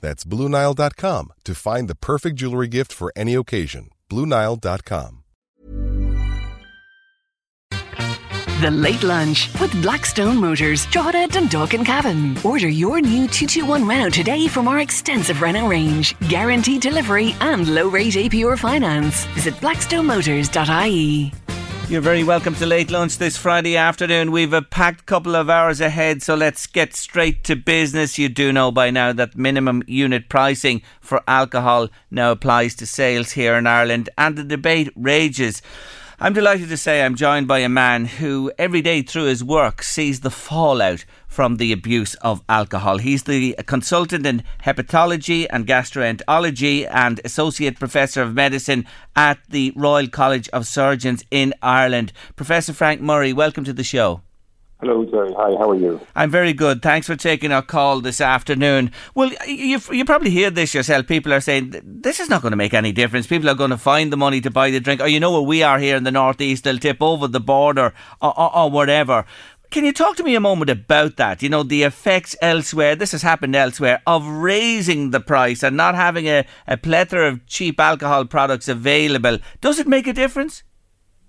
That's BlueNile.com to find the perfect jewelry gift for any occasion. BlueNile.com. The Late Lunch with Blackstone Motors, Drogheda, Dundalk and Cavan. Order your new 221 Renault today from our extensive Renault range. Guaranteed delivery and low rate APR finance. Visit blackstonemotors.ie. You're very welcome to Late Lunch this Friday afternoon. We've a packed couple of hours ahead, so let's get straight to business. You do know by now that minimum unit pricing for alcohol now applies to sales here in Ireland, and the debate rages. I'm delighted to say I'm joined by a man who, every day through his work, sees the fallout from the abuse of alcohol. He's the consultant in hepatology and gastroenterology and associate professor of medicine at the Royal College of Surgeons in Ireland. Professor Frank Murray, welcome to the show. Hello, Jerry. Hi, how are you? I'm very good. Thanks for taking our call this afternoon. Well, you you probably hear this yourself. People are saying this is not going to make any difference. People are going to find the money to buy the drink. Or you know where we are here in the northeast, they'll tip over the border or, or, or whatever. Can you talk to me a moment about that? You know, the effects elsewhere, this has happened elsewhere, of raising the price and not having a, a plethora of cheap alcohol products available. Does it make a difference?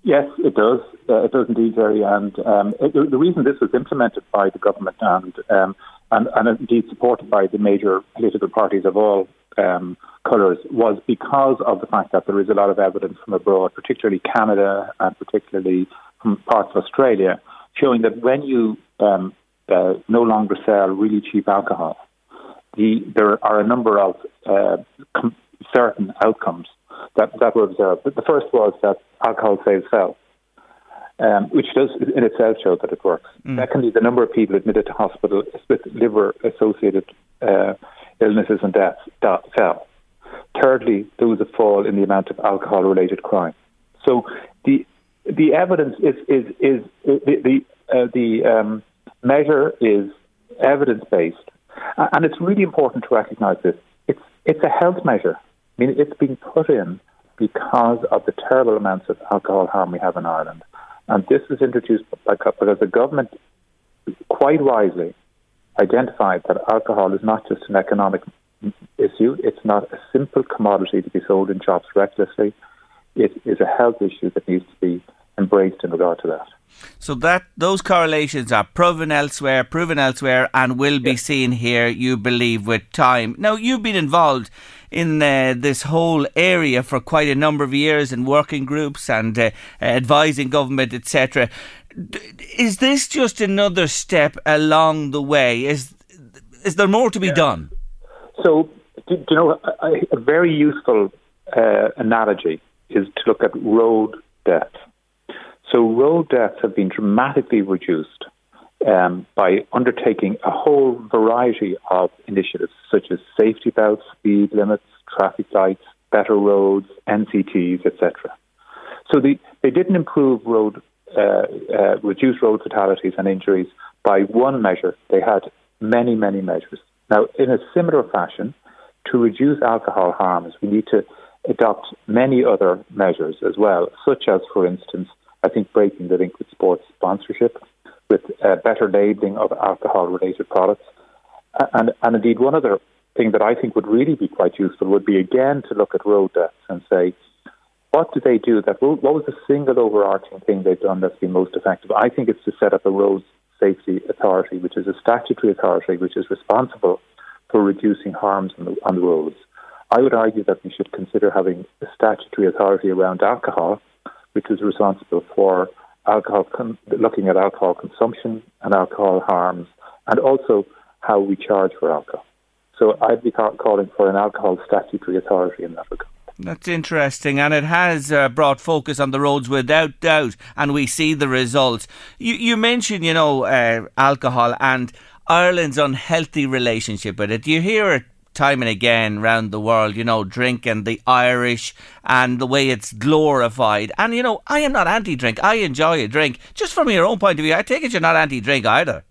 Yes, it does. Uh, it does indeed, Jerry. And um, it, the reason this was implemented by the government and, um, and, and indeed supported by the major political parties of all um, colours was because of the fact that there is a lot of evidence from abroad, particularly Canada and particularly from parts of Australia, showing that when you um, uh, no longer sell really cheap alcohol, the, there are a number of uh, com- certain outcomes that, that were observed. The first was that alcohol sales fell, um, which does in itself show that it works. Mm. Secondly, the number of people admitted to hospital with liver associated uh, illnesses and deaths that fell. Thirdly, there was a fall in the amount of alcohol related crime. So the the evidence is is is, is the the, uh, the um, measure is evidence based, and it's really important to recognise this. It's it's a health measure. I mean, it's being put in because of the terrible amounts of alcohol harm we have in Ireland. And this was introduced by, because the government quite wisely identified that alcohol is not just an economic issue, it's not a simple commodity to be sold in shops recklessly. It is a health issue that needs to be embraced in regard to that. So that those correlations are proven elsewhere, proven elsewhere, and will be yes. seen here. You believe with time. Now you've been involved in uh, this whole area for quite a number of years in working groups and uh, advising government, etc. Is this just another step along the way? Is is there more to be yeah. done? So, do, do you know a, a very useful uh, analogy is to look at road death. So, road deaths have been dramatically reduced um, by undertaking a whole variety of initiatives such as safety belts, speed limits, traffic lights, better roads, NCTs, etc. So the, they didn't improve road, uh, uh, reduce road fatalities and injuries by one measure. They had many, many measures. Now, in a similar fashion, to reduce alcohol harms, we need to adopt many other measures as well, such as, for instance, I think breaking the link with sports sponsorship, with uh, better labelling of alcohol-related products. And, and indeed, one other thing that I think would really be quite useful would be again to look at road deaths and say, what do they do? That what was the single overarching thing they've done that's been most effective? I think it's to set up a road safety authority, which is a statutory authority which is responsible for reducing harms on the, on the roads. I would argue that we should consider having a statutory authority around alcohol, which is responsible for alcohol, con- looking at alcohol consumption and alcohol harms, and also how we charge for alcohol. So I'd be ca- calling for an alcohol statutory authority in that regard. That's interesting, and it has uh, brought focus on the roads without doubt, and we see the results. You, you mentioned, you know, uh, alcohol and Ireland's unhealthy relationship with it. You hear it time and again around the world, you know, drink and the Irish and the way it's glorified. And, you know, I am not anti drink. I enjoy a drink. Just from your own point of view, I take it you're not anti drink either.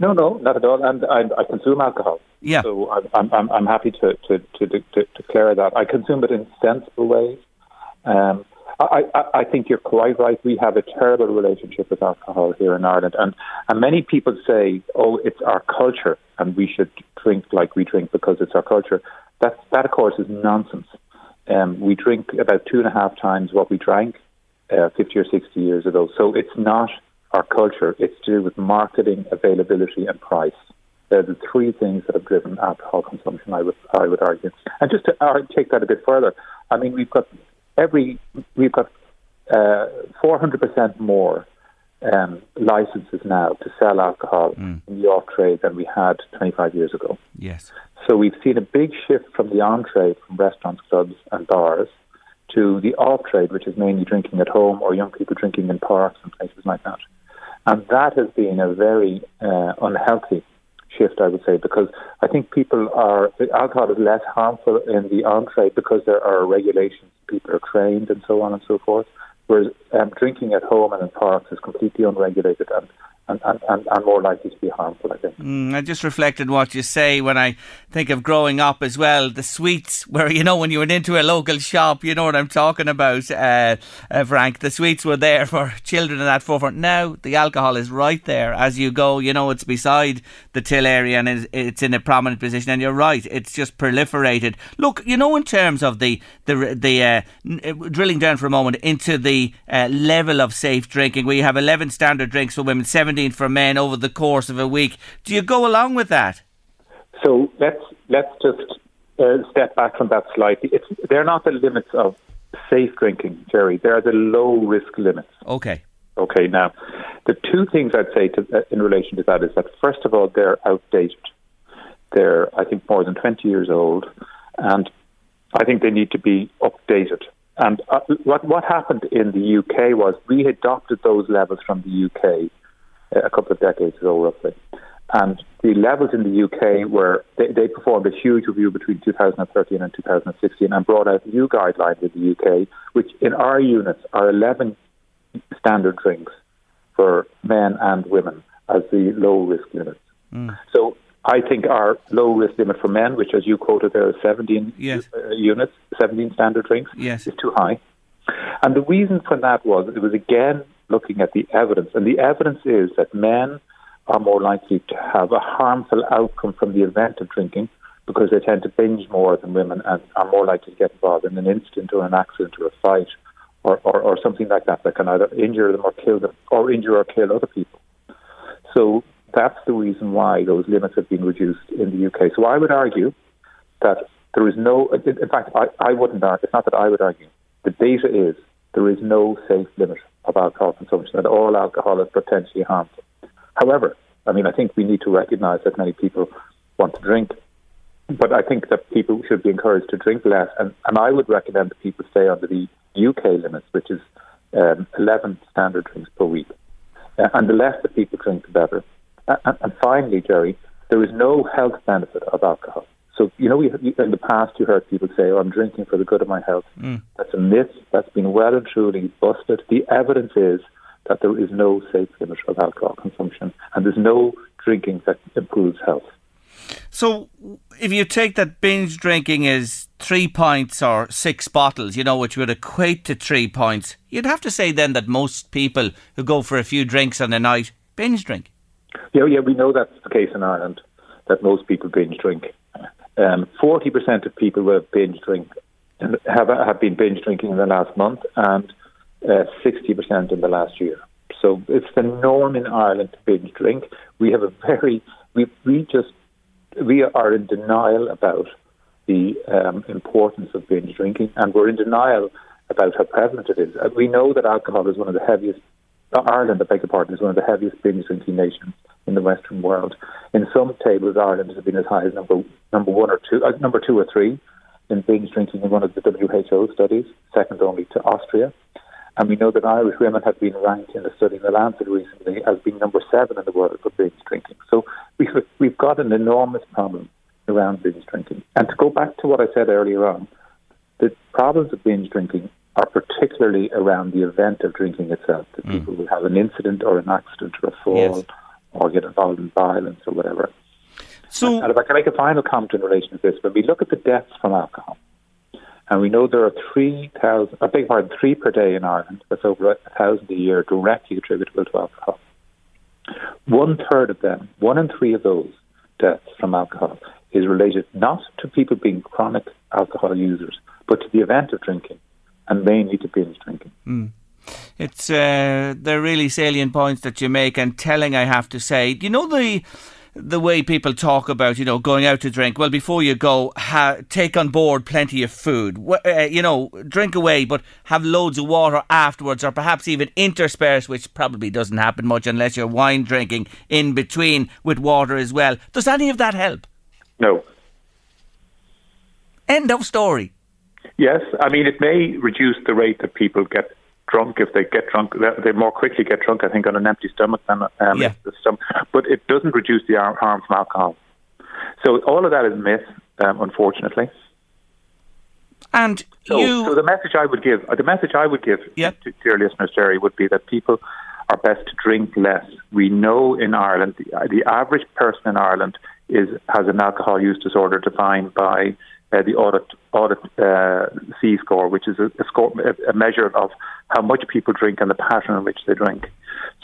No, no, not at all. And I, I consume alcohol. Yeah. So I'm, I'm, I'm happy to, to, to, to, declare that. I consume it in sensible ways. Um, I, I, think you're quite right. We have a terrible relationship with alcohol here in Ireland. And, and many people say, oh, it's our culture and we should drink like we drink because it's our culture. That, that of course, is nonsense. Um, we drink about two and a half times what we drank uh, 50 or 60 years ago. So it's not our culture. It's to do with marketing, availability, and price. They're the three things that have driven alcohol consumption, I would, I would argue. And just to uh, take that a bit further, I mean, we've got every, we've got uh, 400% more um, licenses now to sell alcohol mm. in the off trade than we had 25 years ago. Yes. So we've seen a big shift from the on trade, from restaurants, clubs, and bars, to the off trade, which is mainly drinking at home or young people drinking in parks and places like that. And that has been a very uh, unhealthy shift, I would say, because I think people are alcohol is less harmful in the on trade because there are regulations, people are trained, and so on and so forth. Whereas um, drinking at home and in parks is completely unregulated and and, and, and, more likely to be harmful, I think. Mm, I just reflected what you say when I think of growing up as well. The sweets, where, you know, when you went into a local shop, you know what I'm talking about, uh, uh, Frank. The sweets were there for children in that forefront. Now the alcohol is right there as you go. You know, it's beside the till area and it's in a prominent position. And you're right, it's just proliferated. Look, you know, in terms of the, the, the uh, uh drilling down for a moment into the uh, level of safe drinking, we have 11 standard drinks for women, 7 17 for men over the course of a week. Do you go along with that? So let's let's just uh, step back from that slightly. It's, they're not the limits of safe drinking, Jerry. They're the low risk limits. Okay. Okay. Now, the two things I'd say to, uh, in relation to that is that first of all, they're outdated. They're I think more than twenty years old, and I think they need to be updated. And uh, what what happened in the UK was we adopted those levels from the UK a couple of decades ago, roughly. And the levels in the UK were, they, they, performed a huge review between 2013 and 2016 and brought out new guidelines in the UK, which in our units are 11 standard drinks for men and women as the low risk limits. Mm. So I think our low risk limit for men, which as you quoted there is 17 yes. uh, units, 17 standard drinks, yes. is too high. And the reason for that was it was again looking at the evidence. And the evidence is that men are more likely to have a harmful outcome from the event of drinking because they tend to binge more than women and are more likely to get involved in an incident or an accident or a fight or, or, or something like that that can either injure them or kill them or injure or kill other people. So that's the reason why those limits have been reduced in the UK. So I would argue that there is no, in fact, I, I wouldn't argue, it's not that I would argue, the data is there is no safe limit of alcohol consumption, that all alcohol is potentially harmful. However, I mean, I think we need to recognise that many people want to drink, but I think that people should be encouraged to drink less, and, and I would recommend that people stay under the UK limits, which is um, 11 standard drinks per week. Uh, and the less that people drink, the better. And, and finally, Jerry, there is no health benefit of alcohol. So, you know, we, in the past you heard people say, oh, I'm drinking for the good of my health. Mm. That's a myth. That's been well and truly busted. The evidence is that there is no safe limit of alcohol consumption and there's no drinking that improves health. So, if you take that binge drinking is three pints or six bottles, you know, which would equate to three pints, you'd have to say then that most people who go for a few drinks on a night binge drink. Yeah, yeah, we know that's the case in Ireland, that most people binge drink. Um, forty percent of people will binge drink have have been binge drinking in the last month, and uh, sixty uh, percent in the last year. So it's the norm in Ireland to binge drink. We have a very we we just we are in denial about the um, importance of binge drinking, and we're in denial about how prevalent it is. Uh, we know that alcohol is one of the heaviest, Ireland, I beg your pardon, is one of the heaviest binge drinking nations in the Western world. In some tables, Ireland has been as high as number number one or two, uh, number two or three in binge drinking in one of the WHO studies, second only to Austria. And we know that Irish women have been ranked in a study in the Lancet recently as being number seven in the world for binge drinking. So we've, we've got an enormous problem around binge drinking. And to go back to what I said earlier on, the problems of binge drinking are particularly around the event of drinking itself. That mm. people will have an incident or an accident or a fall yes. Or get involved in violence or whatever. So, and if I can make a final comment in relation to this, when we look at the deaths from alcohol, and we know there are 3,000, I beg pardon, three per day in Ireland, that's over a thousand a year directly attributable to alcohol. One third of them, one in three of those deaths from alcohol, is related not to people being chronic alcohol users, but to the event of drinking, and mainly to binge drinking. Mm. It's uh, the really salient points that you make, and telling, I have to say. Do you know the the way people talk about, you know, going out to drink. Well, before you go, ha- take on board plenty of food. Uh, you know, drink away, but have loads of water afterwards, or perhaps even intersperse, which probably doesn't happen much unless you're wine drinking in between with water as well. Does any of that help? No. End of story. Yes, I mean it may reduce the rate that people get drunk if they get drunk. They more quickly get drunk, I think, on an empty stomach than um, yeah. the stomach. But it doesn't reduce the harm from alcohol. So all of that is myth, um, unfortunately. And so, you, so the message I would give, uh, the message I would give yep. to, to your listeners, Jerry, would be that people are best to drink less. We know in Ireland, the, the average person in Ireland is has an alcohol use disorder defined by uh, the audit audit uh, C score, which is a, a, score, a, measure of how much people drink and the pattern in which they drink.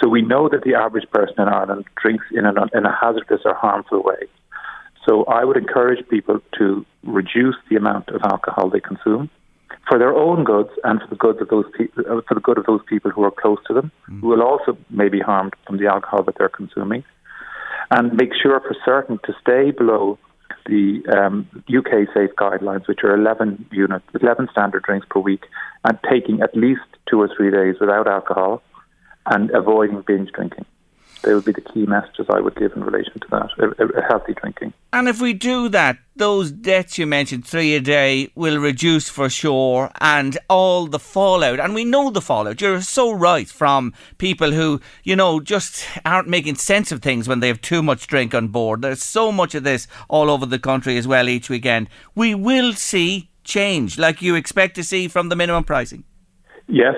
So we know that the average person in Ireland drinks in, an, in a hazardous or harmful way. So I would encourage people to reduce the amount of alcohol they consume for their own goods and for the goods of those pe- uh, for the good of those people who are close to them, mm. who will also may be harmed from the alcohol that they're consuming, and make sure for certain to stay below the um, UK safe guidelines, which are 11 units, 11 standard drinks per week, and taking at least two or three days without alcohol and avoiding binge drinking. They would be the key messages I would give in relation to that, healthy drinking. And if we do that, those deaths you mentioned, three a day, will reduce for sure, and all the fallout. And we know the fallout. You're so right from people who, you know, just aren't making sense of things when they have too much drink on board. There's so much of this all over the country as well each weekend. We will see change, like you expect to see from the minimum pricing. Yes,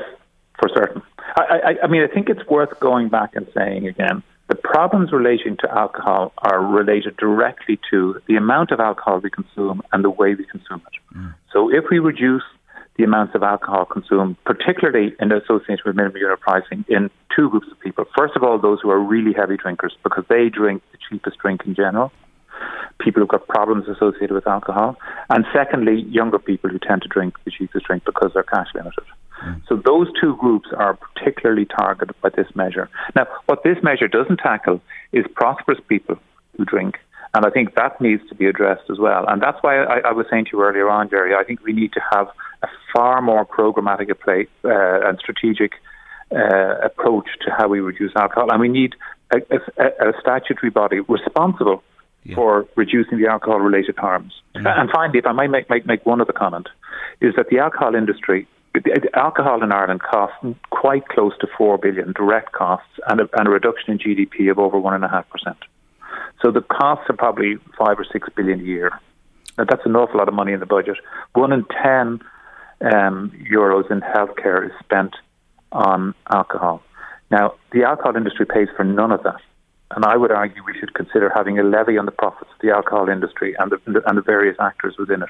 for certain. I, I, I mean, I think it's worth going back and saying again the problems relating to alcohol are related directly to the amount of alcohol we consume and the way we consume it. Mm. So if we reduce the amounts of alcohol consumed, particularly in association with minimum unit pricing, in two groups of people. First of all, those who are really heavy drinkers because they drink the cheapest drink in general. People who've got problems associated with alcohol. And secondly, younger people who tend to drink the cheapest drink because they're cash limited. So those two groups are particularly targeted by this measure. Now, what this measure doesn't tackle is prosperous people who drink. And I think that needs to be addressed as well. And that's why I, I was saying to you earlier on, Jerry, I think we need to have a far more programmatic approach, uh, and strategic uh, approach to how we reduce alcohol. And we need a, a, a statutory body responsible yeah. for reducing the alcohol related harms. Mm-hmm. And finally, if I might make, make, make one other comment, is that the alcohol industry alcohol in Ireland costs quite close to four billion direct costs and a, and a reduction in GDP of over one and a half percent. So the costs are probably five or six billion a year. Now that's an awful lot of money in the budget. One in ten um, euros in healthcare is spent on alcohol. Now the alcohol industry pays for none of that. And I would argue we should consider having a levy on the profits of the alcohol industry and the, and the various actors within it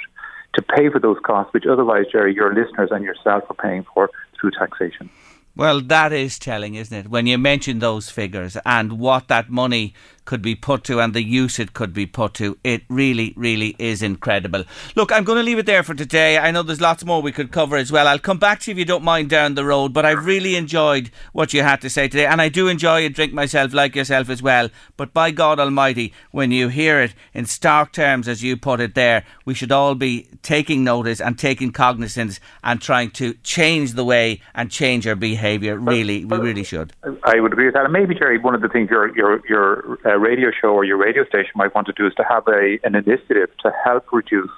to pay for those costs, which otherwise, Jerry, your listeners and yourself are paying for through taxation. Well, that is telling, isn't it? When you mention those figures and what that money could be put to and the use it could be put to. It really, really is incredible. Look, I'm going to leave it there for today. I know there's lots more we could cover as well. I'll come back to you if you don't mind down the road, but I've really enjoyed what you had to say today. And I do enjoy a drink myself, like yourself as well. But by God Almighty, when you hear it in stark terms, as you put it there, we should all be taking notice and taking cognizance and trying to change the way and change our behaviour. Really, we really should. I would agree with that. And maybe, Jerry, one of the things your your your uh, radio show or your radio station might want to do is to have a an initiative to help reduce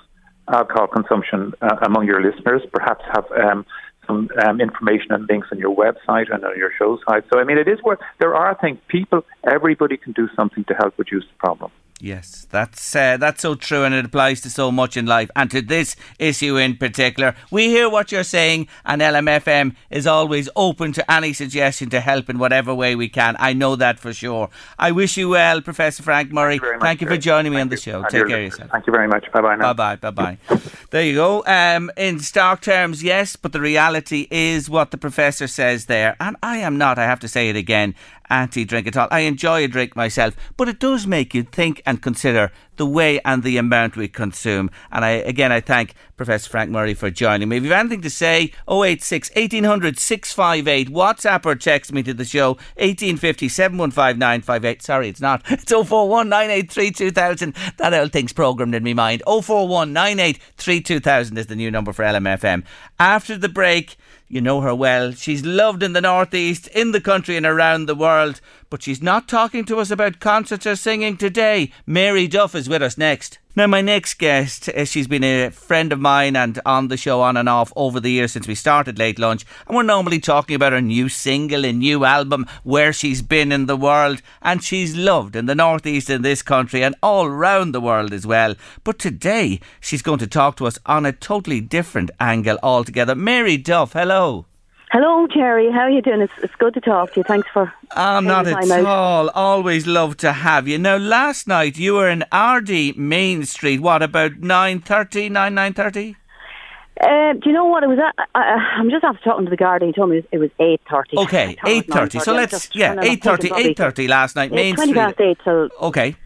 alcohol consumption uh, among your listeners. Perhaps have um, some um, information and links on your website and on your show site. So, I mean, it is worth. There are things people, everybody can do something to help reduce the problem. Yes, that's uh, that's so true, and it applies to so much in life, and to this issue in particular. We hear what you're saying, and LMFM is always open to any suggestion to help in whatever way we can. I know that for sure. I wish you well, Professor Frank Murray. Thank you, Thank you for joining me Thank on the you. show. And Take care of yourself. Thank you very much. Bye bye now. Bye bye. Bye bye. there you go. Um, in stark terms, yes, but the reality is what the professor says there, and I am not. I have to say it again anti drink at all. I enjoy a drink myself, but it does make you think and consider the way and the amount we consume. And I again, I thank Professor Frank Murray for joining me. If you have anything to say, 086 1800 658, WhatsApp or text me to the show, 1850 715 958. Sorry, it's not. It's 041 983 2000. That old thing's programmed in my mind. 041 983 2000 is the new number for LMFM. After the break, you know her well. She's loved in the Northeast, in the country, and around the world. But she's not talking to us about concerts or singing today. Mary Duff is with us next. Now, my next guest, uh, she's been a friend of mine and on the show on and off over the years since we started Late Lunch. And we're normally talking about her new single, a new album, where she's been in the world. And she's loved in the Northeast in this country and all around the world as well. But today, she's going to talk to us on a totally different angle altogether. Mary Duff, hello. Hello, Jerry. How are you doing? It's, it's good to talk to you. Thanks for. I'm not at out. all. Always love to have you. Now, last night you were in Ardee Main Street. What about 9.30, 9, 9.30? Uh, do you know what it was? At? I, I- I'm just after talking to the guard. He told me it was eight thirty. Okay, 8.30. So let's, yeah, 8.30, 8.30 last night, Main Twenty Street. past eight. So Okay.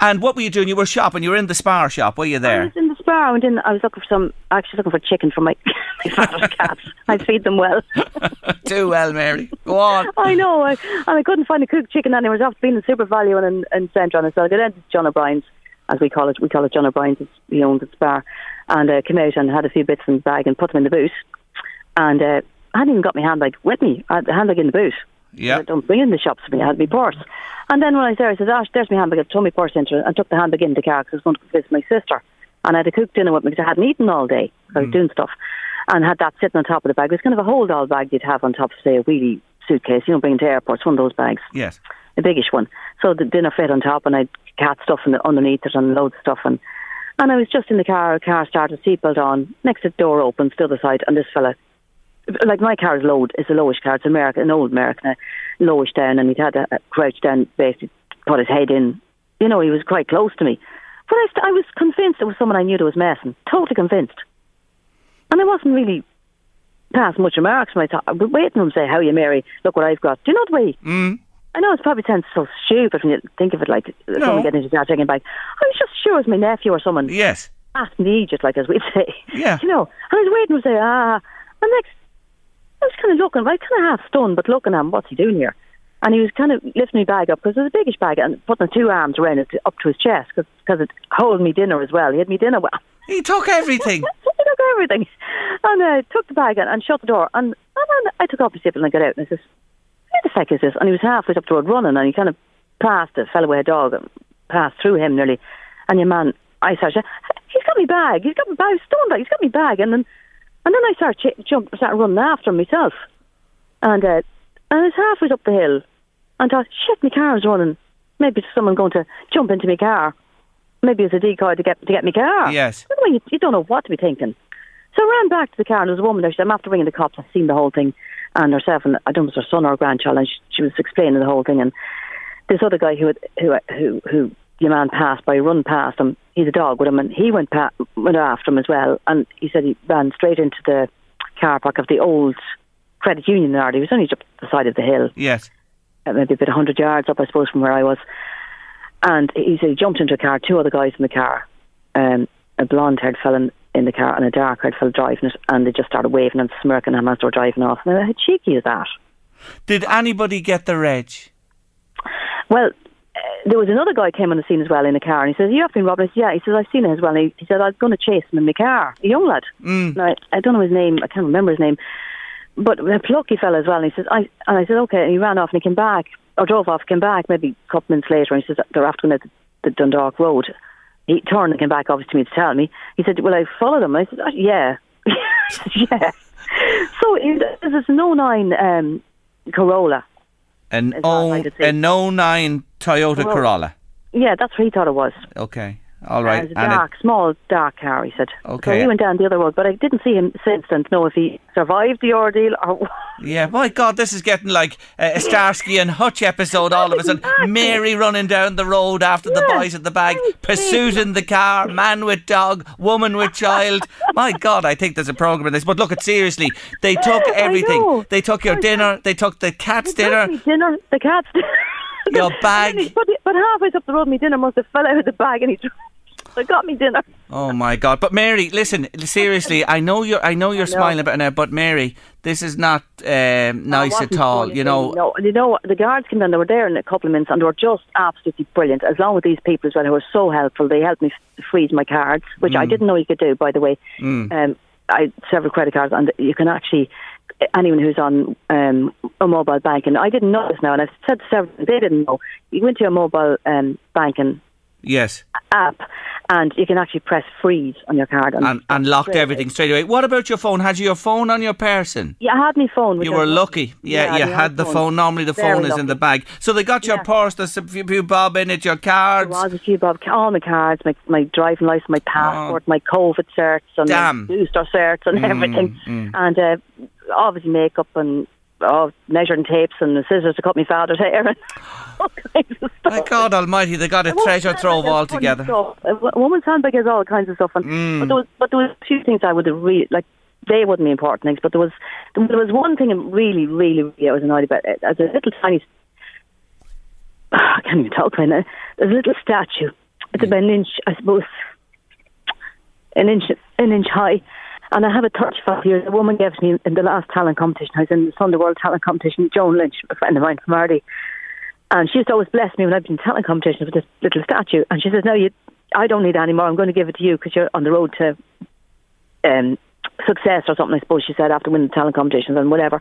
And what were you doing? You were shopping. You were in the Spar shop, were you I there? was in the Spar. I. I was looking for some. Actually, looking for chicken for my my father's cats. I feed them well. Too well, Mary. Go on. I know. I, and I couldn't find a cooked chicken anywhere. I was after being in SuperValu and in, in Centra. And so I got into John O'Brien's, as we call it. We call it John O'Brien's. It's, he owns the Spar. And uh, came out and had a few bits in the bag and put them in the boot. And uh, I hadn't even got my handbag with me. I had the handbag in the boot. Yeah. Don't bring in the shops for me. I had my purse. And then when I was there, I said, Ash, there's my handbag. I threw my purse into it and took the handbag in the car because I was going to visit my sister. And I had a cooked dinner with me because I hadn't eaten all day. I was doing stuff. And had that sitting on top of the bag. It was kind of a hold all bag you'd have on top of, say, a wheelie suitcase, you know, bringing to airports, one of those bags, Yes. a biggish one. So the dinner fit on top and I had cat stuff in the, underneath it and loads of stuff. And, and I was just in the car, car started, seatbelt on, next to the door open, the other side, and this fella like my car is low, it's a lowish car, it's American, an old American, uh, lowish down, and he'd had a, a crouch down, basically put his head in. You know, he was quite close to me. But I, st- I was convinced it was someone I knew that was messing, totally convinced. And I wasn't really passing much remarks when I thought, I was waiting for him to say, how are you, Mary? Look what I've got. Do you know the way? Mm. I know it's probably sounds so stupid when you think of it like someone getting into car taking back. I was just sure it was my nephew or someone Yes. asking the Egypt, like as we'd say. Yeah. You know, and I was waiting to say, ah. And next, I was kind of looking, I kind of half stunned, but looking at him, what's he doing here? And he was kind of lifting my bag up because it was a biggish bag and putting two arms around it up to his chest because it held me dinner as well. He had me dinner well. He took everything. he took everything. And I took the bag and, and shut the door. And, and then I took off my zipper and I got out and I says, who the fuck is this? And he was halfway up the road running and he kind of passed a fellow with a dog and passed through him nearly. And your man, I started, he's got me bag, he's got my bag, stone bag, he's got me bag. And then, and then I started ch- jump, started running after him myself. And, uh, and I was halfway up the hill and thought, shit, my car's running. Maybe it's someone going to jump into my car. Maybe it's a decoy to get to get my car. Yes. You, you don't know what to be thinking. So I ran back to the car and there was a woman there. She said, I'm after ringing the cops. I've seen the whole thing. And herself and I don't know if it was her son or her grandchild. And she, she was explaining the whole thing. And this other guy who had, who who who your man passed by, run past him. He's a dog with him, and he went pa- went after him as well. And he said he ran straight into the car park of the old credit union yard. It was only just the side of the hill Yes. uh, maybe about 100 yards up, I suppose, from where I was. And he said he jumped into a car, two other guys in the car, um, a blonde haired fella in, in the car and a dark haired fella driving it, and they just started waving and smirking at him as they were driving off. And I how cheeky is that? Did anybody get the reg? Well, uh, there was another guy came on the scene as well in a car, and he says, "You have been robbed." I said, "Yeah." He says, "I've seen it as well." And he, he said, "I was going to chase him in my car." A young lad. Mm. Now, I don't know his name. I can't remember his name, but a plucky fella as well. And he says, "I," and I said, "Okay." And he ran off and he came back or drove off, came back maybe a couple minutes later, and he says they're after going to the Dundalk Road. He turned and came back, obviously, to me to tell me. He said, "Well, I followed him." I said, oh, "Yeah, yeah." So this is an 09 um, Corolla. An As far as I O see. an 09 Toyota Corolla. Corolla. Yeah, that's what he thought it was. Okay. All Uh, it was a And it- dark, small, dark car, he said. Okay. So he went down the other road, but I didn't see him since then to know if he survived the ordeal or. Yeah, my God, this is getting like a Starsky and Hutch episode all of a sudden. Mary running down the road after the boys at the bag, pursuit in the car, man with dog, woman with child. My God, I think there's a program in this. But look, it seriously, they took everything. They took your dinner, they took the cat's dinner. dinner, the cat's dinner. Your bag. But, but halfway up the road, my dinner must have fell out of the bag and he so got me dinner. Oh my God! But Mary, listen, seriously, I know you're, I know you're know. smiling about it now, but Mary, this is not um, nice No, it wasn't at all. You know, No, you know, what, the guards came down, they were there in a couple of minutes and they were just absolutely brilliant. As long as these people as well who were so helpful. They helped me freeze my cards, which Mm. I didn't know you could do, by the way. Um, I had several credit cards and you can actually, anyone who's on um, a mobile banking, I didn't know this now and I've said to several, they didn't know. You went to a mobile um, banking yes, app and you can actually press freeze on your card. and and locked straight everything straight away. What about your phone? Had you your phone on your person? Yeah, I had my phone. You were lucky. Yeah, you my had the iPhone. phone. Normally, the Very phone is in the bag. So they got your Yeah. purse. There's a few, bob in it. Your There cards. was a few bob, all my cards, my my driving license, my passport, my COVID certs, and Damn. my booster certs, and Mm, everything, mm. and uh, obviously makeup and oh, measuring tapes and the scissors to cut my father's hair and all kinds of stuff. My God Almighty! They got a A treasure trove has all together. stuff. A wo- woman's handbag has all kinds of stuff, and Mm. but there was but there was a few things I would really like. They wouldn't be important things, but there was there was one thing really, really, really I was annoyed about. It. As a little tiny, I can't even talk right now. There's a little statue. It's about an inch, I suppose, an inch, an inch high. And I have it 35 years. A woman gave me in the last talent competition. I was in the Sunday World Talent Competition. Joan Lynch, a friend of mine from Ardee. And she used to always bless me when I've been in talent competitions with this little statue. And she says, "No, you, I don't need it anymore. I'm going to give it to you because you're on the road to um, success or something." I suppose she said after winning the talent competitions and whatever.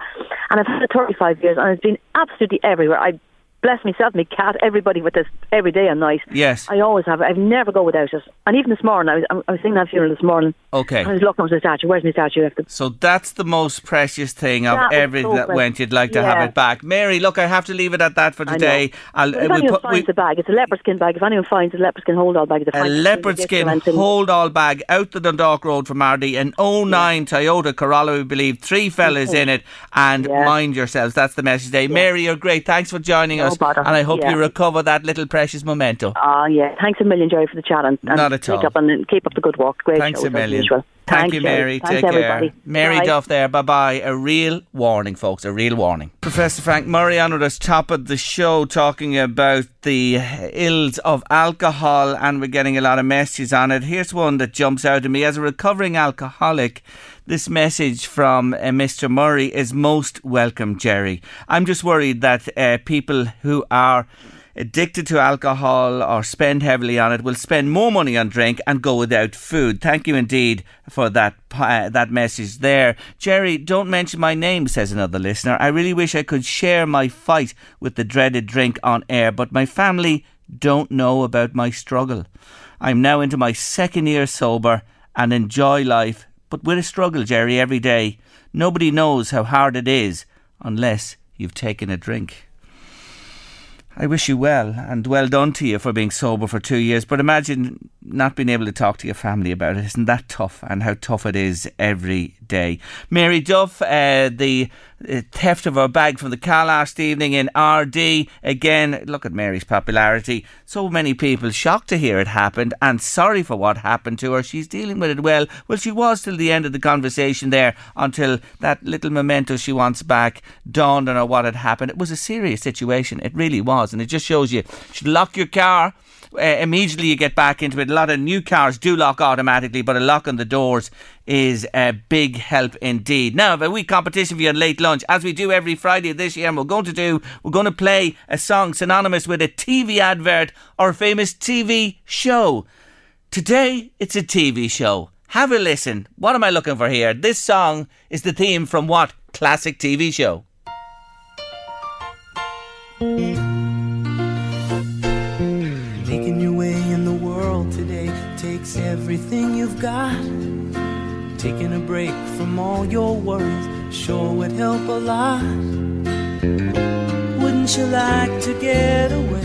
And I've had it 35 years, and it's been absolutely everywhere. I bless myself, my cat, everybody with this every day and night. Yes. I always have it. I never go without it. And even this morning, I was I was singing that funeral this morning. Okay. I was looking at the statue. Where's my statue? So that's the most precious thing of That everything so that precious. went. You'd like to have it back, Mary. Look, I have to leave it at that for today. I'll, If anyone put finds we, the bag, it's a leopard skin bag. If anyone finds a leopard skin hold all bag, it's a, leopard skin hold all bag out the Dundalk Road from Ardee, an 09 Toyota Corolla, we believe, three fellas in it, and Yeah. mind yourselves. That's the message today. Mary, you're great. Thanks for joining No us, bother. and I hope Yeah. you recover that little precious memento. Ah, yeah. Thanks a million, Jerry, for the chat and, and Not at keep all. Up and keep up the good work. Great Thanks shows, a million. As usual. Thank Thanks, you, Jerry. Mary. Thanks, Take everybody. care. Mary Bye. Duff there. Bye bye. A real warning, folks. A real warning. Professor Frank Murray on with us, top of the show, talking about the ills of alcohol, and we're getting a lot of messages on it. Here's one that jumps out at me. As a recovering alcoholic, this message from uh, Mr. Murray is most welcome, Jerry. I'm just worried that uh, people who are addicted to alcohol or spend heavily on it will spend more money on drink and go without food. Thank you indeed for that uh, that message there. Jerry, don't mention my name, says another listener. I really wish I could share my fight with the dreaded drink on air, but my family don't know about my struggle. I'm now into my second year sober and enjoy life, but with a struggle, Jerry, every day. Nobody knows how hard it is unless you've taken a drink. I wish you well and well done to you for being sober for two years. But imagine not being able to talk to your family about it. Isn't that tough? And how tough it is every day. Mary Duff, uh, the uh, theft of her bag from the car last evening in Ardee. Again, look at Mary's popularity. So many people shocked to hear it happened and sorry for what happened to her. She's dealing with it well. Well, she was till the end of the conversation there until that little memento she wants back dawned on her what had happened. It was a serious situation. It really was. And it just shows you, you should lock your car uh, immediately you get back into it. A lot of new cars do lock automatically, but a lock on the doors is a big help indeed. Now, a wee competition for your late lunch, as we do every Friday this year, and we're going to do, we're going to play a song synonymous with a TV advert or a famous TV show. Today, it's a TV show. Have a listen. What am I looking for here? This song is the theme from what classic TV show? Everything you've got. Taking a break from all your worries sure would help a lot. Wouldn't you like to get away?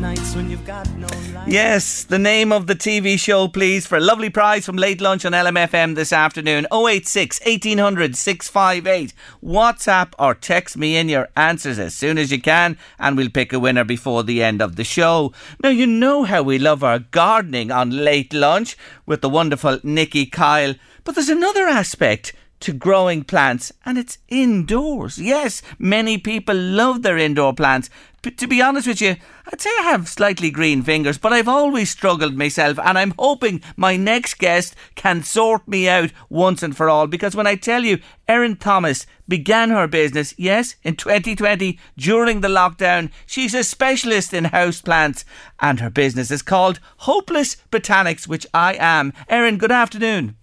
No. Yes, the name of the TV show, please, for a lovely prize from Late Lunch on LMFM this afternoon 086 1800 658. WhatsApp or text me in your answers as soon as you can, and we'll pick a winner before the end of the show. Now, you know how we love our gardening on Late Lunch with the wonderful Nikki Kyle, but there's another aspect to growing plants and it's indoors. Yes, many people love their indoor plants. But to be honest with you, I'd say I have slightly green fingers, but I've always struggled myself and I'm hoping my next guest can sort me out once and for all because when I tell you Erin Thomas began her business, yes, in 2020 during the lockdown, she's a specialist in house plants and her business is called Hopeless Botanics, which I am. Erin, good afternoon.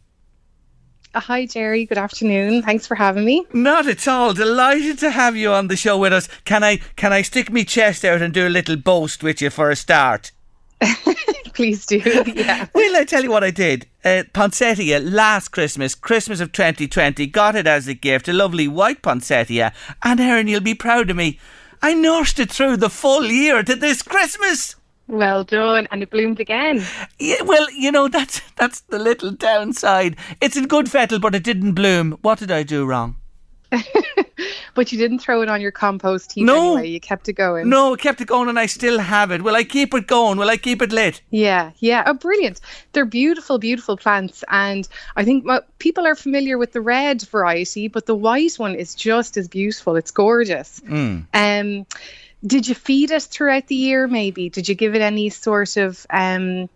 Uh, hi, Jerry. Good afternoon. Thanks for having me. Not at all. Delighted to have you on the show with us. Can I can I stick my chest out and do a little boast with you for a start? Please do. Yeah. Well, I tell you what I did. Uh, poinsettia last Christmas, Christmas of 2020, got it as a gift, a lovely white poinsettia. And Erin, you'll be proud of me. I nursed it through the full year to this Christmas. Well done, and it bloomed again. Yeah, well, you know that's that's the little downside. It's in good fettle, but it didn't bloom. What did I do wrong? but you didn't throw it on your compost heap no. anyway. You kept it going. No, I kept it going, and I still have it. Will I keep it going? Will I keep it lit? Yeah, yeah. Oh, brilliant! They're beautiful, beautiful plants, and I think people are familiar with the red variety, but the white one is just as beautiful. It's gorgeous. Mm. Um did you feed it throughout the year? Maybe did you give it any sort of um,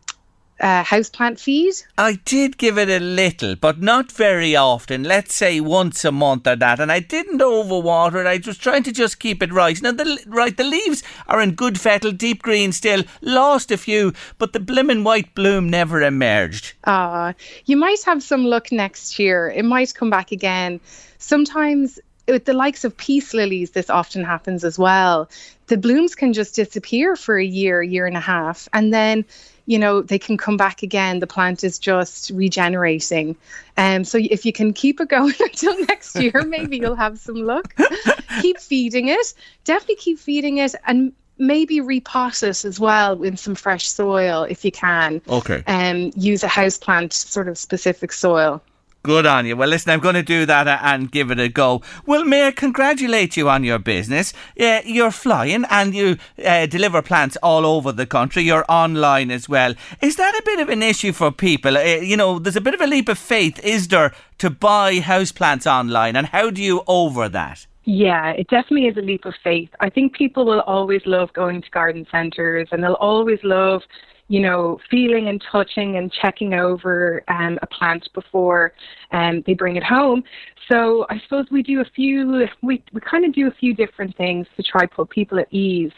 uh, houseplant feed? I did give it a little, but not very often. Let's say once a month or that. And I didn't overwater it. I was trying to just keep it right. Now, the right, the leaves are in good fettle, deep green still. Lost a few, but the blimmin' white bloom never emerged. Ah, uh, you might have some luck next year. It might come back again. Sometimes with the likes of peace lilies, this often happens as well. The blooms can just disappear for a year, year and a half, and then you know they can come back again. The plant is just regenerating. Um, so if you can keep it going until next year, maybe you'll have some luck. keep feeding it. Definitely keep feeding it, and maybe repot it as well in some fresh soil if you can. Okay. And um, use a house plant sort of specific soil. Good on you. Well, listen, I'm going to do that and give it a go. Well, may I congratulate you on your business. Uh, you're flying and you uh, deliver plants all over the country. You're online as well. Is that a bit of an issue for people? Uh, you know, there's a bit of a leap of faith, is there, to buy houseplants online? And how do you over that? Yeah, it definitely is a leap of faith. I think people will always love going to garden centres and they'll always love you know, feeling and touching and checking over um, a plant before um, they bring it home. So I suppose we do a few, we, we kind of do a few different things to try to put people at ease.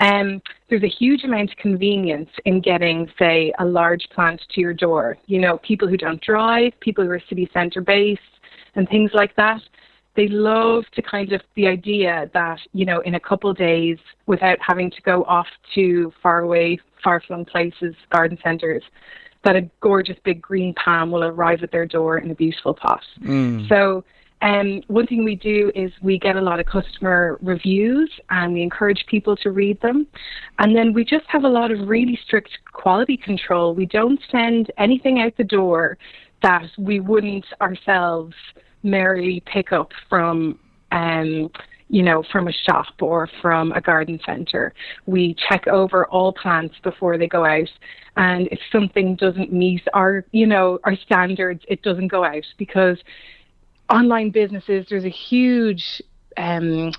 Um, there's a huge amount of convenience in getting, say, a large plant to your door. You know, people who don't drive, people who are city centre based, and things like that they love to kind of the idea that you know in a couple of days without having to go off to far away far flung places garden centres that a gorgeous big green palm will arrive at their door in a beautiful pot mm. so Um, one thing we do is we get a lot of customer reviews and we encourage people to read them. And then we just have a lot of really strict quality control. We don't send anything out the door that we wouldn't ourselves merely pick up from um, you know, from a shop or from a garden centre. We check over all plants before they go out. And if something doesn't meet our, you know, our standards, it doesn't go out because online businesses, there's a huge, um,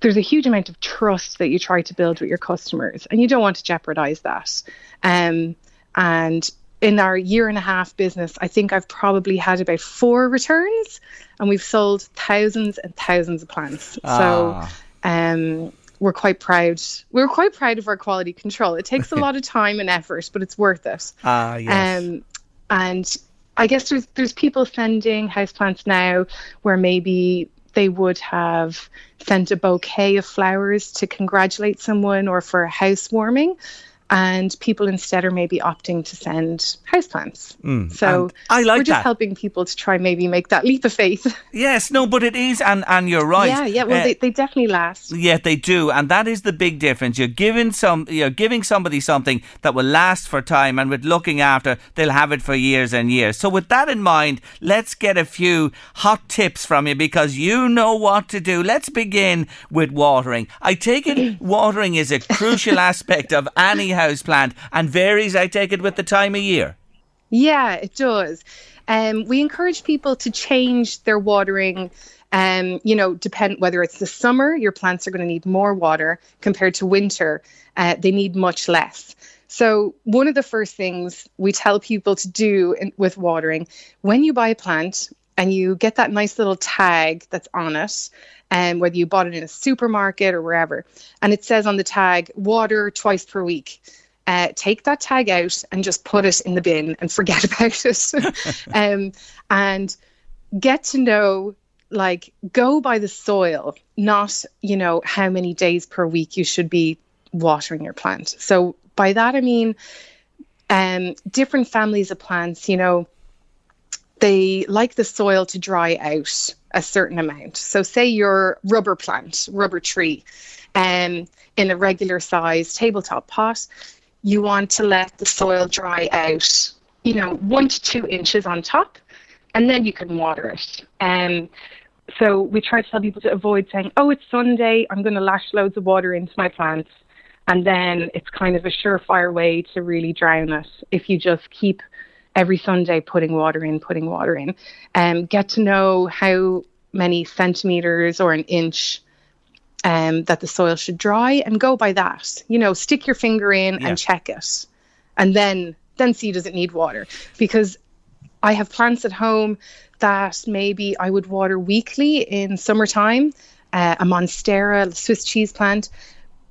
there's a huge amount of trust that you try to build with your customers, and you don't want to jeopardize that. Um, and in our year and a half business, I think I've probably had about four returns, and we've sold thousands and thousands of plants. Ah. So, um, we're quite proud. We're quite proud of our quality control. It takes a lot of time and effort, but it's worth it. Ah, yes. Um, and I guess there's there's people sending houseplants now where maybe they would have sent a bouquet of flowers to congratulate someone or for a housewarming and people instead are maybe opting to send houseplants. Mm, so I like we're just that. helping people to try maybe make that leap of faith. Yes, no, but it is, and and you're right. Yeah, yeah. Well, uh, they, they definitely last. Yeah, they do, and that is the big difference. You're giving some, you're giving somebody something that will last for time, and with looking after, they'll have it for years and years. So with that in mind, let's get a few hot tips from you because you know what to do. Let's begin with watering. I take it watering is a crucial aspect of any house plant and varies, I take it, with the time of year. Yeah, it does. Um, we encourage people to change their watering. Um, you know, depend whether it's the summer, your plants are going to need more water compared to winter. Uh, they need much less. So, one of the first things we tell people to do in, with watering, when you buy a plant and you get that nice little tag that's on it, and um, whether you bought it in a supermarket or wherever, and it says on the tag, water twice per week uh, take that tag out and just put it in the bin and forget about it. um, and get to know, like, go by the soil, not, you know, how many days per week you should be watering your plant. So by that, I mean, um, different families of plants, you know, they like the soil to dry out a certain amount. So, say your rubber plant, rubber tree, um, in a regular size tabletop pot, you want to let the soil dry out, you know, one to two inches on top, and then you can water it. Um, so we try to tell people to avoid saying, oh, it's Sunday, I'm going to lash loads of water into my plants. And then it's kind of a surefire way to really drown it if you just keep every Sunday putting water in, putting water in. Um, get to know how many centimeters or an inch um, that the soil should dry and go by that. You know, stick your finger in yeah. and check it, and then then see does it need water because I have plants at home that maybe I would water weekly in summertime, uh, a monstera, Swiss cheese plant.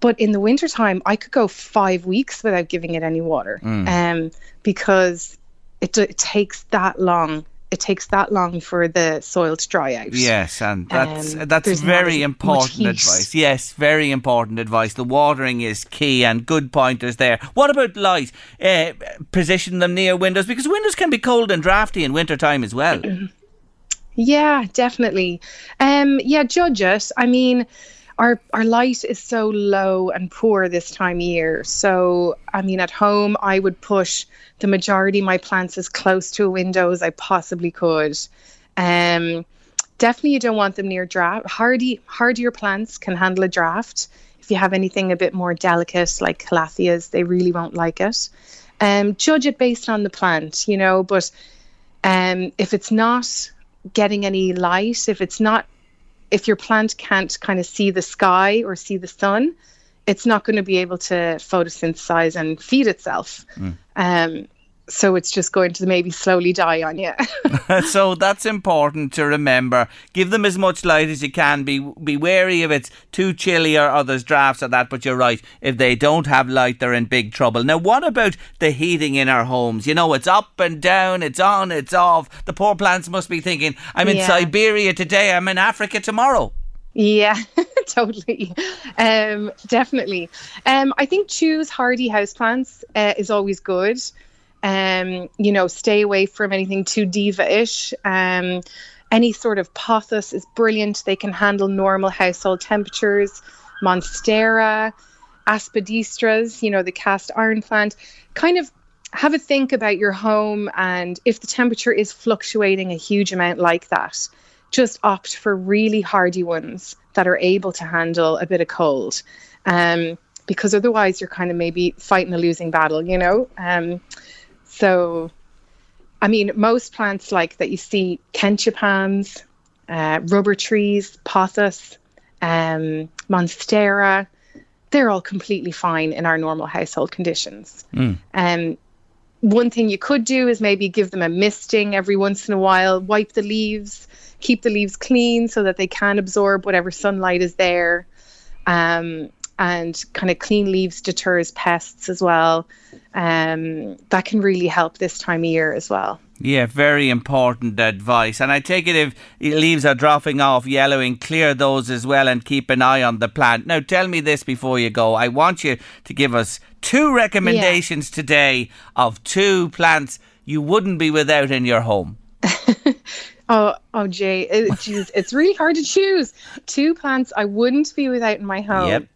But in the wintertime, I could go five weeks without giving it any water mm. um, because it, it takes that long it takes that long for the soil to dry out. Yes, and that's um, that's very important advice. Yes, very important advice. The watering is key, and good pointers there. What about light? Uh, position them near windows because windows can be cold and drafty in winter time as well. yeah, definitely. Um, yeah, judge it. I mean our our light is so low and poor this time of year. So I mean, at home, I would push the majority of my plants as close to a window as I possibly could. Um, definitely, you don't want them near draft. Hardy hardier plants can handle a draft. If you have anything a bit more delicate, like calatheas, they really won't like it. Um, judge it based on the plant, you know. But um, if it's not getting any light, if it's not if your plant can't kind of see the sky or see the sun, it's not going to be able to photosynthesize and feed itself. Mm. Um, so it's just going to maybe slowly die on you. so that's important to remember. Give them as much light as you can. Be be wary if it's too chilly or others drafts or that. But you're right. If they don't have light, they're in big trouble. Now, what about the heating in our homes? You know, it's up and down, it's on, it's off. The poor plants must be thinking, "I'm in yeah. Siberia today. I'm in Africa tomorrow." Yeah, totally. Um, definitely. Um, I think choose hardy houseplants uh, is always good. Um, you know, stay away from anything too diva-ish. Um, Any sort of pothos is brilliant. They can handle normal household temperatures. Monstera, aspidistras, you know, the cast iron plant. Kind of have a think about your home and if the temperature is fluctuating a huge amount like that, just opt for really hardy ones that are able to handle a bit of cold. Um, because otherwise you're kind of maybe fighting a losing battle, you know? Um, so, I mean, most plants like that you see, kentia palms, uh, rubber trees, pothos, um, monstera, they're all completely fine in our normal household conditions. Mm. Um, one thing you could do is maybe give them a misting every once in a while, wipe the leaves, keep the leaves clean so that they can absorb whatever sunlight is there. Um, and kind of clean leaves deters pests as well. Um, that can really help this time of year as well. Yeah, very important advice. And I take it if leaves are dropping off, yellowing, clear those as well and keep an eye on the plant. Now, tell me this before you go. I want you to give us two recommendations yeah. today of two plants you wouldn't be without in your home. oh, oh, Jay, it, geez, it's really hard to choose. Two plants I wouldn't be without in my home. Yep.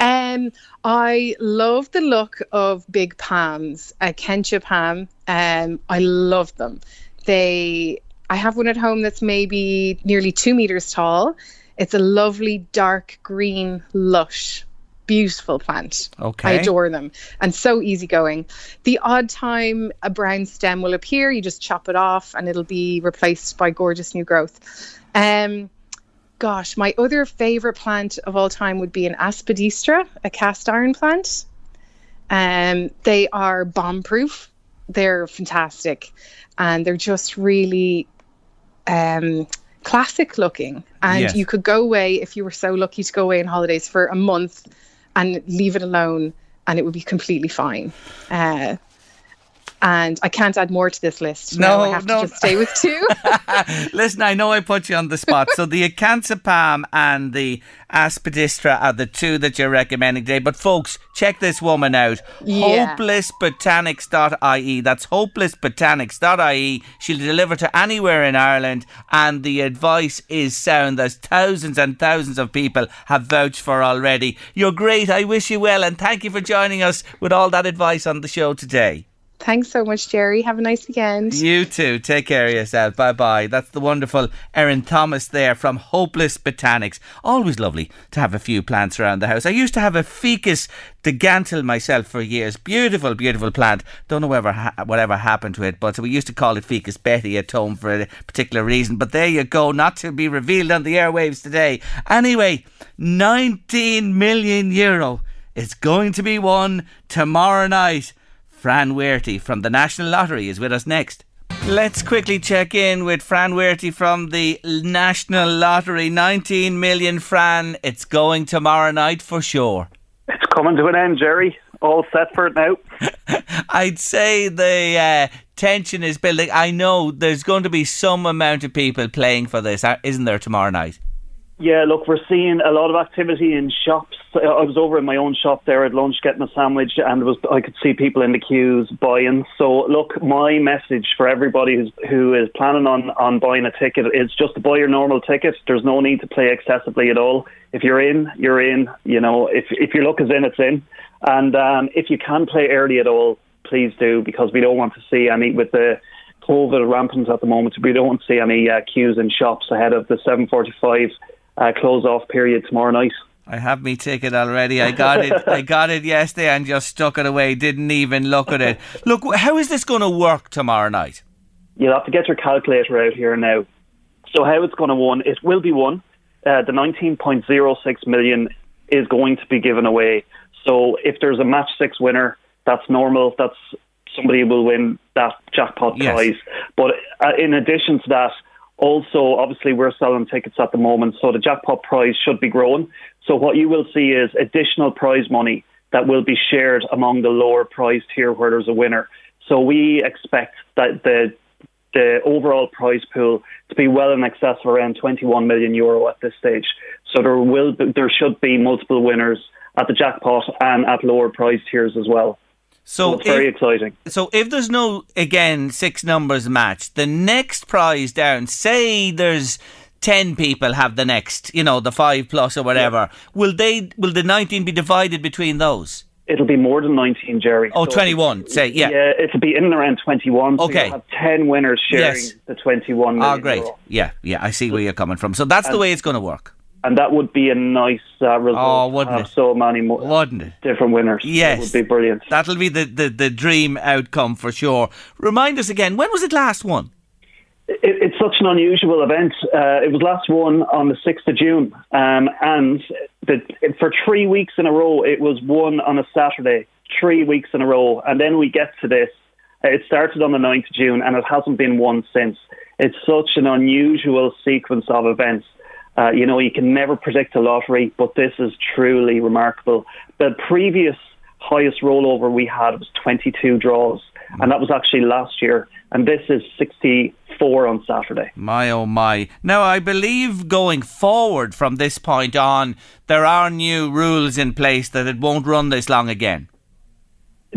Um, I love the look of big pans, a kentia palm. Um, I love them. They, I have one at home that's maybe nearly two meters tall. It's a lovely dark green, lush, beautiful plant. Okay. I adore them and so easygoing. The odd time a brown stem will appear, you just chop it off and it'll be replaced by gorgeous new growth. Um, gosh, my other favorite plant of all time would be an aspidistra, a cast iron plant. Um, they are bomb proof. They're fantastic, and they're just really um, classic looking. And yes. you could go away if you were so lucky to go away on holidays for a month and leave it alone, and it would be completely fine. Uh, and I can't add more to this list. No, now I have no. to just stay with two. Listen, I know I put you on the spot. So the Acanthus palm and the Aspidistra are the two that you're recommending today. But folks, check this woman out. Yeah. Hopelessbotanics.ie. That's hopelessbotanics.ie. She'll deliver to anywhere in Ireland, and the advice is sound. There's thousands and thousands of people have vouched for already. You're great. I wish you well, and thank you for joining us with all that advice on the show today. Thanks so much, Jerry. Have a nice weekend. You too. Take care of yourself. Bye bye. That's the wonderful Erin Thomas there from Hopeless Botanics. Always lovely to have a few plants around the house. I used to have a Ficus gigantea myself for years. Beautiful, beautiful plant. Don't know whatever, ha- whatever happened to it, but we used to call it Ficus Betty at home for a particular reason. But there you go, not to be revealed on the airwaves today. Anyway, 19 million euro is going to be won tomorrow night Fran Whearty from the National Lottery is with us next. Let's quickly check in with Fran Whearty from the National Lottery. 19 million, Fran. It's going tomorrow night for sure. It's coming to an end, Jerry. All set for it now. I'd say the uh, tension is building. I know there's going to be some amount of people playing for this, uh, isn't there, tomorrow night? Yeah, look, we're seeing a lot of activity in shops. I was over in my own shop there at lunch getting a sandwich, and was I could see people in the queues buying. So, look, my message for everybody who's, who is planning on on buying a ticket is just to buy your normal ticket. There's no need to play excessively at all. If you're in, you're in. You know, if if your luck is in, it's in. And um, if you can play early at all, please do because we don't want to see any with the COVID rampant at the moment. We don't want to see any uh, queues in shops ahead of the 7:45 uh, close off period tomorrow night. I have me ticket already. I got it. I got it yesterday and just stuck it away. Didn't even look at it. Look, how is this going to work tomorrow night? You'll have to get your calculator out here now. So how it's going to won? It will be won. Uh, the 19.06 million is going to be given away. So if there's a match six winner, that's normal. That's somebody will win that jackpot yes. prize. But uh, in addition to that, also, obviously, we're selling tickets at the moment, so the jackpot prize should be growing. So, what you will see is additional prize money that will be shared among the lower prize tier where there's a winner. So, we expect that the the overall prize pool to be well in excess of around 21 million euro at this stage. So there will be, there should be multiple winners at the jackpot and at lower prize tiers as well. So, it's very exciting. So if there's no again six numbers match, the next prize down, say there's 10 people have the next, you know, the 5 plus or whatever. Yeah. Will they will the 19 be divided between those? It'll be more than 19, Jerry. Oh, so 21, say, yeah. Yeah, it'll be in and around 21. So okay. have 10 winners sharing yes. the 21 Oh, great. Yeah, yeah, I see where you're coming from. So that's and, the way it's going to work. And that would be a nice uh, result. Oh, wouldn't it? So many more. Wouldn't it? Different winners. Yes. It would be brilliant. That'll be the, the, the dream outcome for sure. Remind us again, when was it last won? it, it's such an unusual event. Uh, it was last won on the 6th of June, um, and the, for three weeks in a row, it was won on a Saturday, three weeks in a row. And then we get to this. It started on the 9th of June, and it hasn't been won since. It's such an unusual sequence of events. Uh, you know, you can never predict a lottery, but this is truly remarkable. The previous highest rollover we had was 22 draws, and that was actually last year. And this is 64 on Saturday. My oh my. Now, I believe going forward from this point on, there are new rules in place that it won't run this long again.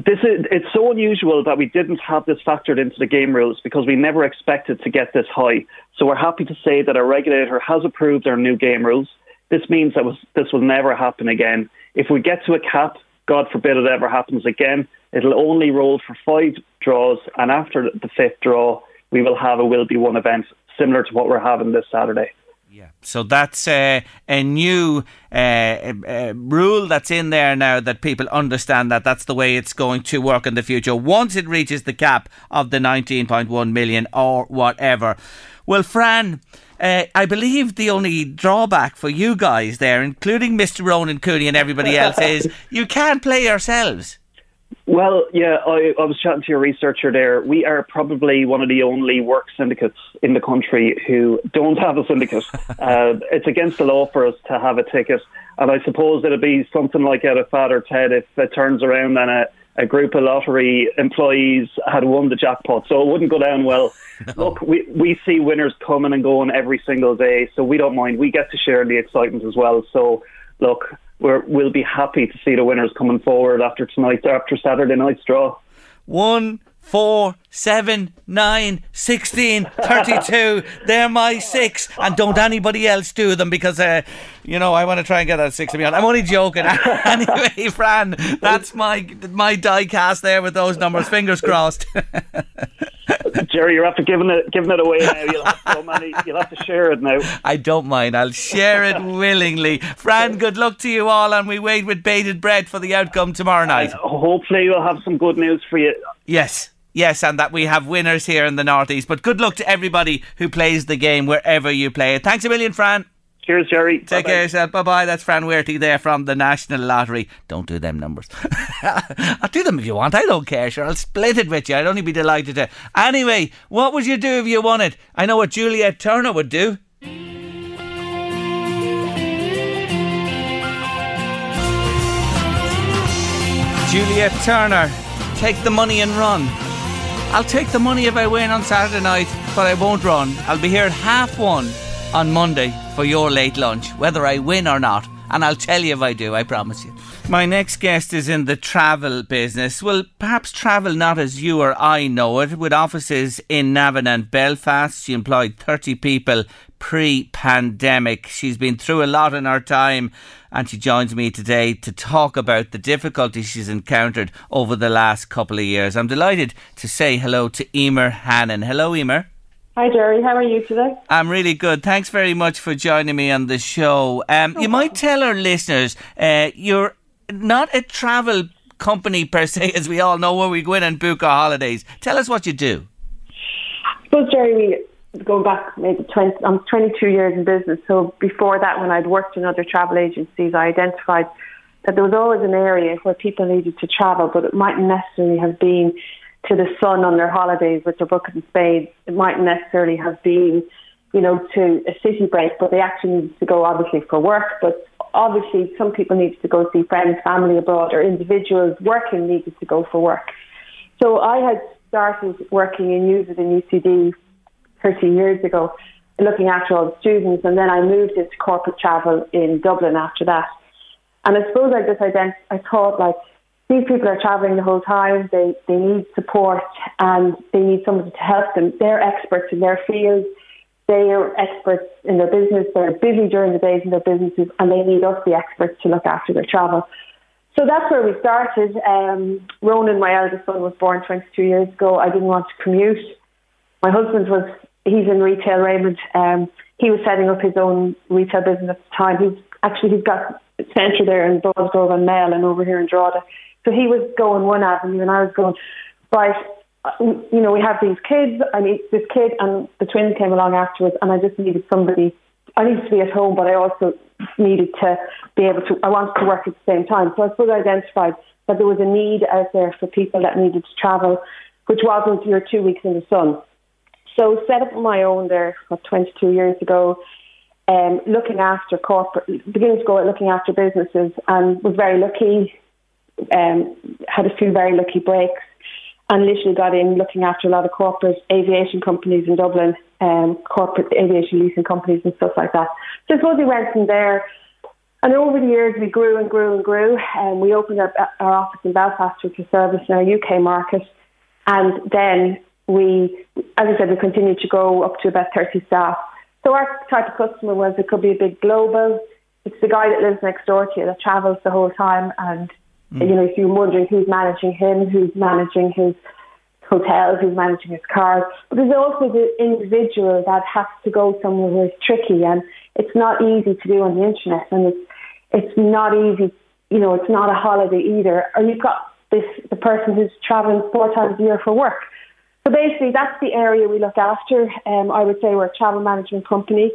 This is it's so unusual that we didn't have this factored into the game rules because we never expected to get this high. So we're happy to say that our regulator has approved our new game rules. This means that was, this will never happen again. If we get to a cap, God forbid it ever happens again, it'll only roll for five draws, and after the fifth draw, we will have a will be one event similar to what we're having this Saturday. So that's uh, a new uh, uh, rule that's in there now that people understand that that's the way it's going to work in the future once it reaches the cap of the 19.1 million or whatever. Well, Fran, uh, I believe the only drawback for you guys there, including Mr. Ronan Cooney and everybody else, is you can't play yourselves. Well, yeah, I, I was chatting to your researcher there. We are probably one of the only work syndicates in the country who don't have a syndicate. uh, it's against the law for us to have a ticket. And I suppose it'll be something like out of Father Ted if it turns around and a, a group of lottery employees had won the jackpot. So it wouldn't go down well. No. Look, we, we see winners coming and going every single day, so we don't mind. We get to share in the excitement as well. So, look, we will be happy to see the winners coming forward after tonight, after Saturday night's draw. One, four, seven, nine, sixteen, thirty-two. They're my six, and don't anybody else do them because, uh, you know, I want to try and get that six of me on. I'm only joking. anyway, Fran, that's my my die cast there with those numbers. Fingers crossed. Jerry, you're after giving it giving it away now. You'll have so many. You'll have to share it now. I don't mind. I'll share it willingly. Fran, good luck to you all, and we wait with bated breath for the outcome tomorrow night. Uh, hopefully, we'll have some good news for you. Yes. Yes, and that we have winners here in the Northeast. But good luck to everybody who plays the game wherever you play it. Thanks a million, Fran. Cheers, Jerry. Take Bye-bye. care yourself. Bye bye. That's Fran Whearty there from the National Lottery. Don't do them numbers. I'll do them if you want. I don't care. Sure, I'll split it with you. I'd only be delighted to. Anyway, what would you do if you won it? I know what Juliet Turner would do. Juliet Turner, take the money and run. I'll take the money if I win on Saturday night, but I won't run. I'll be here at half one on Monday for your late lunch, whether I win or not. And I'll tell you if I do, I promise you. My next guest is in the travel business. Well, perhaps travel not as you or I know it. With offices in Navan and Belfast, she employed 30 people pre pandemic. She's been through a lot in her time and she joins me today to talk about the difficulties she's encountered over the last couple of years. I'm delighted to say hello to Emer Hannon. Hello, Emer. Hi, Jerry. How are you today? I'm really good. Thanks very much for joining me on the show. Um, you might tell our listeners uh, you're not a travel company per se, as we all know, where we go in and book our holidays. Tell us what you do. Well, Jerry, we going back maybe 20, I'm 22 years in business. So before that, when I'd worked in other travel agencies, I identified that there was always an area where people needed to travel, but it mightn't necessarily have been to the sun on their holidays with their bucket and spades. It mightn't necessarily have been, you know, to a city break, but they actually needed to go obviously for work. But obviously, some people needed to go see friends, family abroad, or individuals working needed to go for work. So I had started working in USIT in UCD 30 years ago, looking after all the students, and then I moved into corporate travel in Dublin after that. And I suppose I just ident- I thought like these people are traveling the whole time. They they need support and they need somebody to help them. They're experts in their field. They are experts in their business. They're busy during the days in their businesses, and they need us, the experts, to look after their travel. So that's where we started. Um, Ronan, my eldest son, was born 22 years ago. I didn't want to commute. My husband was, he's in retail, Raymond. Um, he was setting up his own retail business at the time. He's actually, he's got a centre there in Brosgrove and Mail and over here in Drogheda. So he was going one avenue and I was going, right, you know, we have these kids. I need this kid, and the twins came along afterwards, and I just needed somebody. I needed to be at home, but I also needed to be able to. I wanted to work at the same time, so I suppose I identified that there was a need out there for people that needed to travel, which wasn't your two weeks in the sun. So set up my own there, what, 22 years ago, um, looking after corporate, beginning to go at looking after businesses, and was very lucky. Um, had a few very lucky breaks and literally got in looking after a lot of corporate aviation companies in Dublin, um, corporate aviation leasing companies and stuff like that. So I suppose we went from there. And over the years, we grew and grew and grew. And we opened up our office in Belfast, which service in our UK market. And then we, as I said, we continued to go up to about 30 staff. So our type of customer was it could be a big global. It's the guy that lives next door to you that travels the whole time and Mm. You know, if you're wondering who's managing him, who's managing his hotels, who's managing his cars. But there's also the individual that has to go somewhere where it's tricky and it's not easy to do on the internet and it's it's not easy you know, it's not a holiday either. Or you've got this the person who's travelling four times a year for work. So basically that's the area we look after. Um, I would say we're a travel management company.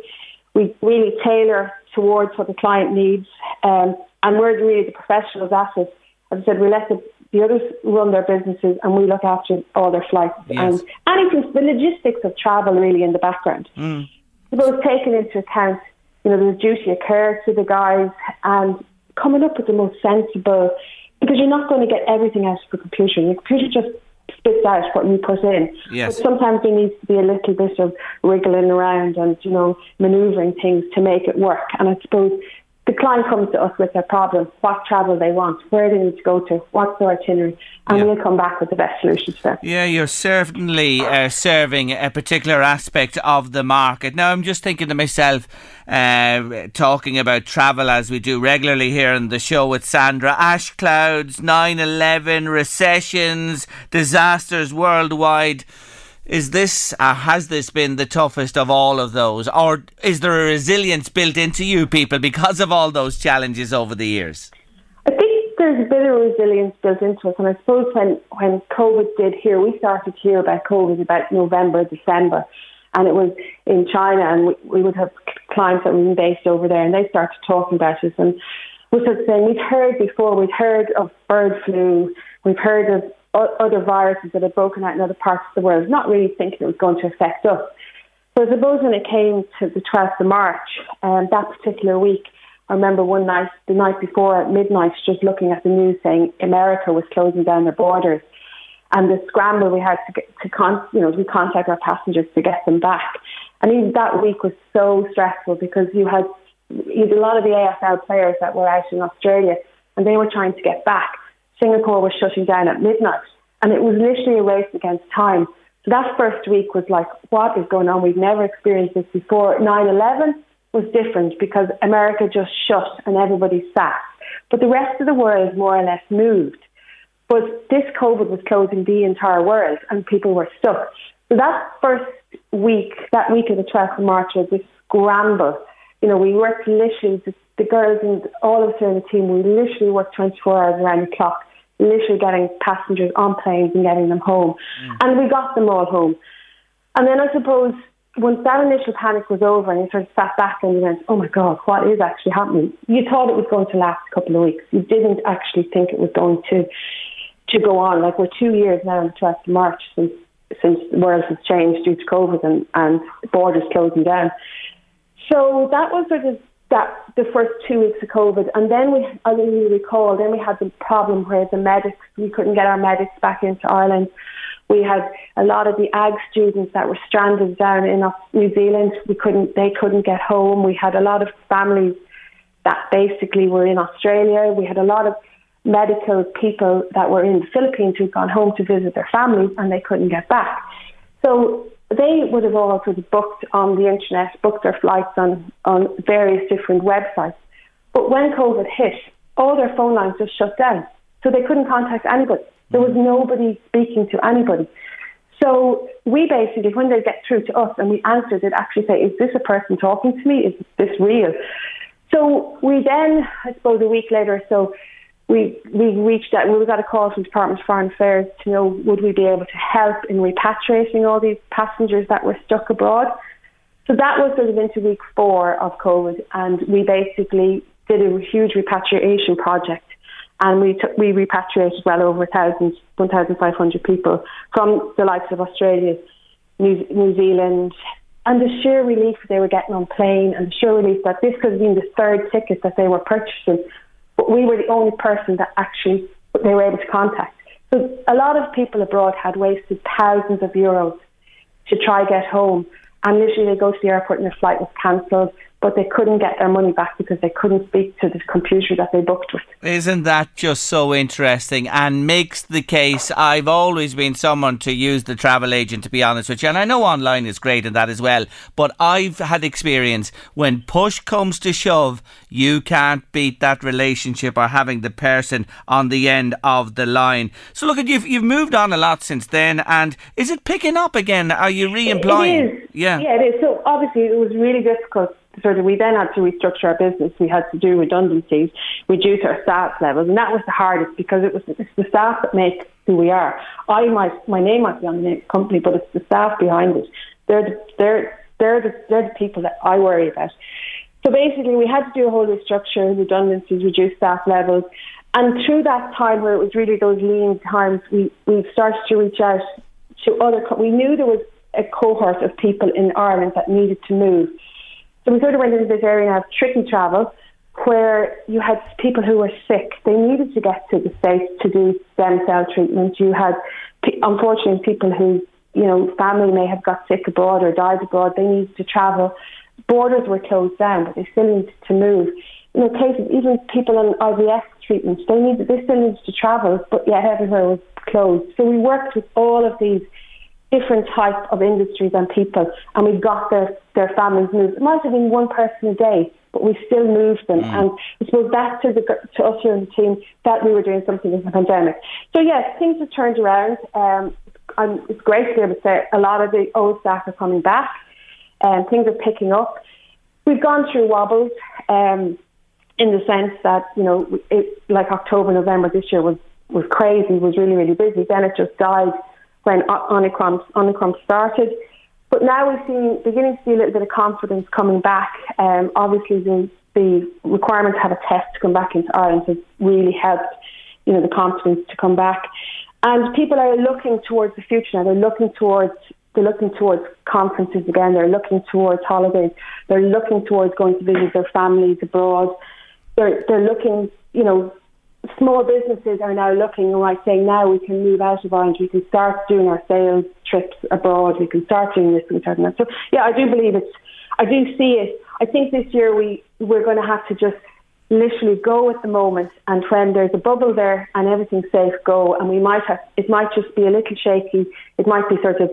We really tailor towards what the client needs. Um, and we're really the professionals at it as I said, we let the, the others run their businesses and we look after all their flights yes. and anything, the logistics of travel really in the background. Mm. Suppose taking into account, you know, the duty of care to the guys and coming up with the most sensible, because you're not going to get everything out of the computer. The computer just spits out what you put in. Yes. But sometimes there needs to be a little bit of wriggling around and, you know, manoeuvring things to make it work. And I suppose the client comes to us with their problem, what travel they want, where they need to go to, what's their itinerary, and yeah. we'll come back with the best solutions for them. Yeah, you're certainly uh, serving a particular aspect of the market. Now, I'm just thinking to myself, uh, talking about travel as we do regularly here on the show with Sandra, ash clouds, 9 11, recessions, disasters worldwide. Is this, uh, has this been the toughest of all of those? Or is there a resilience built into you people because of all those challenges over the years? I think there's a bit of resilience built into us. And I suppose when, when COVID did here, we started to hear about COVID about November, December. And it was in China, and we, we would have clients that were based over there, and they started talking about it. And we started saying, we've heard before, we've heard of bird flu, we've heard of other viruses that had broken out in other parts of the world, not really thinking it was going to affect us. So I suppose when it came to the 12th of March, um, that particular week, I remember one night, the night before at midnight, just looking at the news saying America was closing down their borders. And the scramble we had to get to con- you know, to contact our passengers to get them back. And even that week was so stressful because you had, you had a lot of the AFL players that were out in Australia and they were trying to get back. Singapore was shutting down at midnight, and it was literally a race against time. So that first week was like, what is going on? We've never experienced this before. 9 11 was different because America just shut and everybody sat. But the rest of the world more or less moved. But this COVID was closing the entire world and people were stuck. So that first week, that week of the 12th of March was this scramble. You know, we worked literally, the, the girls and all of us in the team, we literally worked 24 hours around the clock literally getting passengers on planes and getting them home. Mm. And we got them all home. And then I suppose once that initial panic was over and you sort of sat back and you went, oh my God, what is actually happening? You thought it was going to last a couple of weeks. You didn't actually think it was going to to go on. Like we're two years now on the 12th of March since since the world has changed due to COVID and, and borders closing down. So that was sort of that the first two weeks of COVID, and then we, I really recall, then we had the problem where the medics, we couldn't get our medics back into Ireland. We had a lot of the ag students that were stranded down in New Zealand. We couldn't, they couldn't get home. We had a lot of families that basically were in Australia. We had a lot of medical people that were in the Philippines who'd gone home to visit their families and they couldn't get back. So they would have all sort of booked on the internet, booked their flights on, on various different websites. But when COVID hit, all their phone lines just shut down. So they couldn't contact anybody. There was mm. nobody speaking to anybody. So we basically, when they get through to us and we answer, they'd actually say, Is this a person talking to me? Is this real? So we then, I suppose, a week later so, we we reached out. We got a call from the Department of Foreign Affairs to know would we be able to help in repatriating all these passengers that were stuck abroad. So that was sort of into week four of COVID, and we basically did a huge repatriation project, and we took, we repatriated well over 1,000, 1,500 people from the likes of Australia, New, New Zealand, and the sheer relief they were getting on plane, and the sheer relief that this could have been the third ticket that they were purchasing but we were the only person that actually they were able to contact. So a lot of people abroad had wasted thousands of euros to try get home, and literally they go to the airport and their flight was cancelled but they couldn't get their money back because they couldn't speak to the computer that they booked with. Isn't that just so interesting and makes the case? I've always been someone to use the travel agent, to be honest with you, and I know online is great and that as well, but I've had experience when push comes to shove, you can't beat that relationship or having the person on the end of the line. So look, at you've you've moved on a lot since then, and is it picking up again? Are you re-employing? Yeah, yeah, it is. So obviously, it was really difficult sort of we then had to restructure our business. We had to do redundancies, reduce our staff levels, and that was the hardest because it was it's the staff that make who we are. I might my name might be on the company, but it's the staff behind it. They're the, they're they're the, they're the people that I worry about. So basically, we had to do a whole restructure, redundancies, reduce staff levels, and through that time where it was really those lean times, we we started to reach out to other. We knew there was a cohort of people in Ireland that needed to move so we sort of went into this area of tricky travel where you had people who were sick. They needed to get to the States to do stem cell treatment. You had, unfortunately, people who, you know, family may have got sick abroad or died abroad. They needed to travel. Borders were closed down, but they still needed to move. You know, cases, even people on IVF treatments, they needed, they still needed to travel, but yet everywhere was closed. So we worked with all of these different types of industries and people, and we got their, their families moved. It might have been one person a day, but we still moved them. Mm. And I suppose that to, the, to us here in the team that we were doing something in the pandemic. So, yes, things have turned around. Um, and it's great to be able to say a lot of the old staff are coming back and things are picking up. We've gone through wobbles um, in the sense that, you know, it, like October, November this year was, was crazy, was really, really busy. Then it just died when Omicron, Omicron started. But now we're seeing, beginning to see a little bit of confidence coming back. Um, obviously, the, the requirement to have a test to come back into Ireland has really helped, you know, the confidence to come back. And people are looking towards the future now. They're looking towards they're looking towards conferences again. They're looking towards holidays. They're looking towards going to visit their families abroad. They're they're looking, you know, small businesses are now looking and like saying now we can move out of Ireland, we can start doing our sales trips abroad, we can start doing this and that. So yeah, I do believe it's I do see it. I think this year we we're going to have to just literally go at the moment and when there's a bubble there and everything's safe, go. And we might have it might just be a little shaky. It might be sort of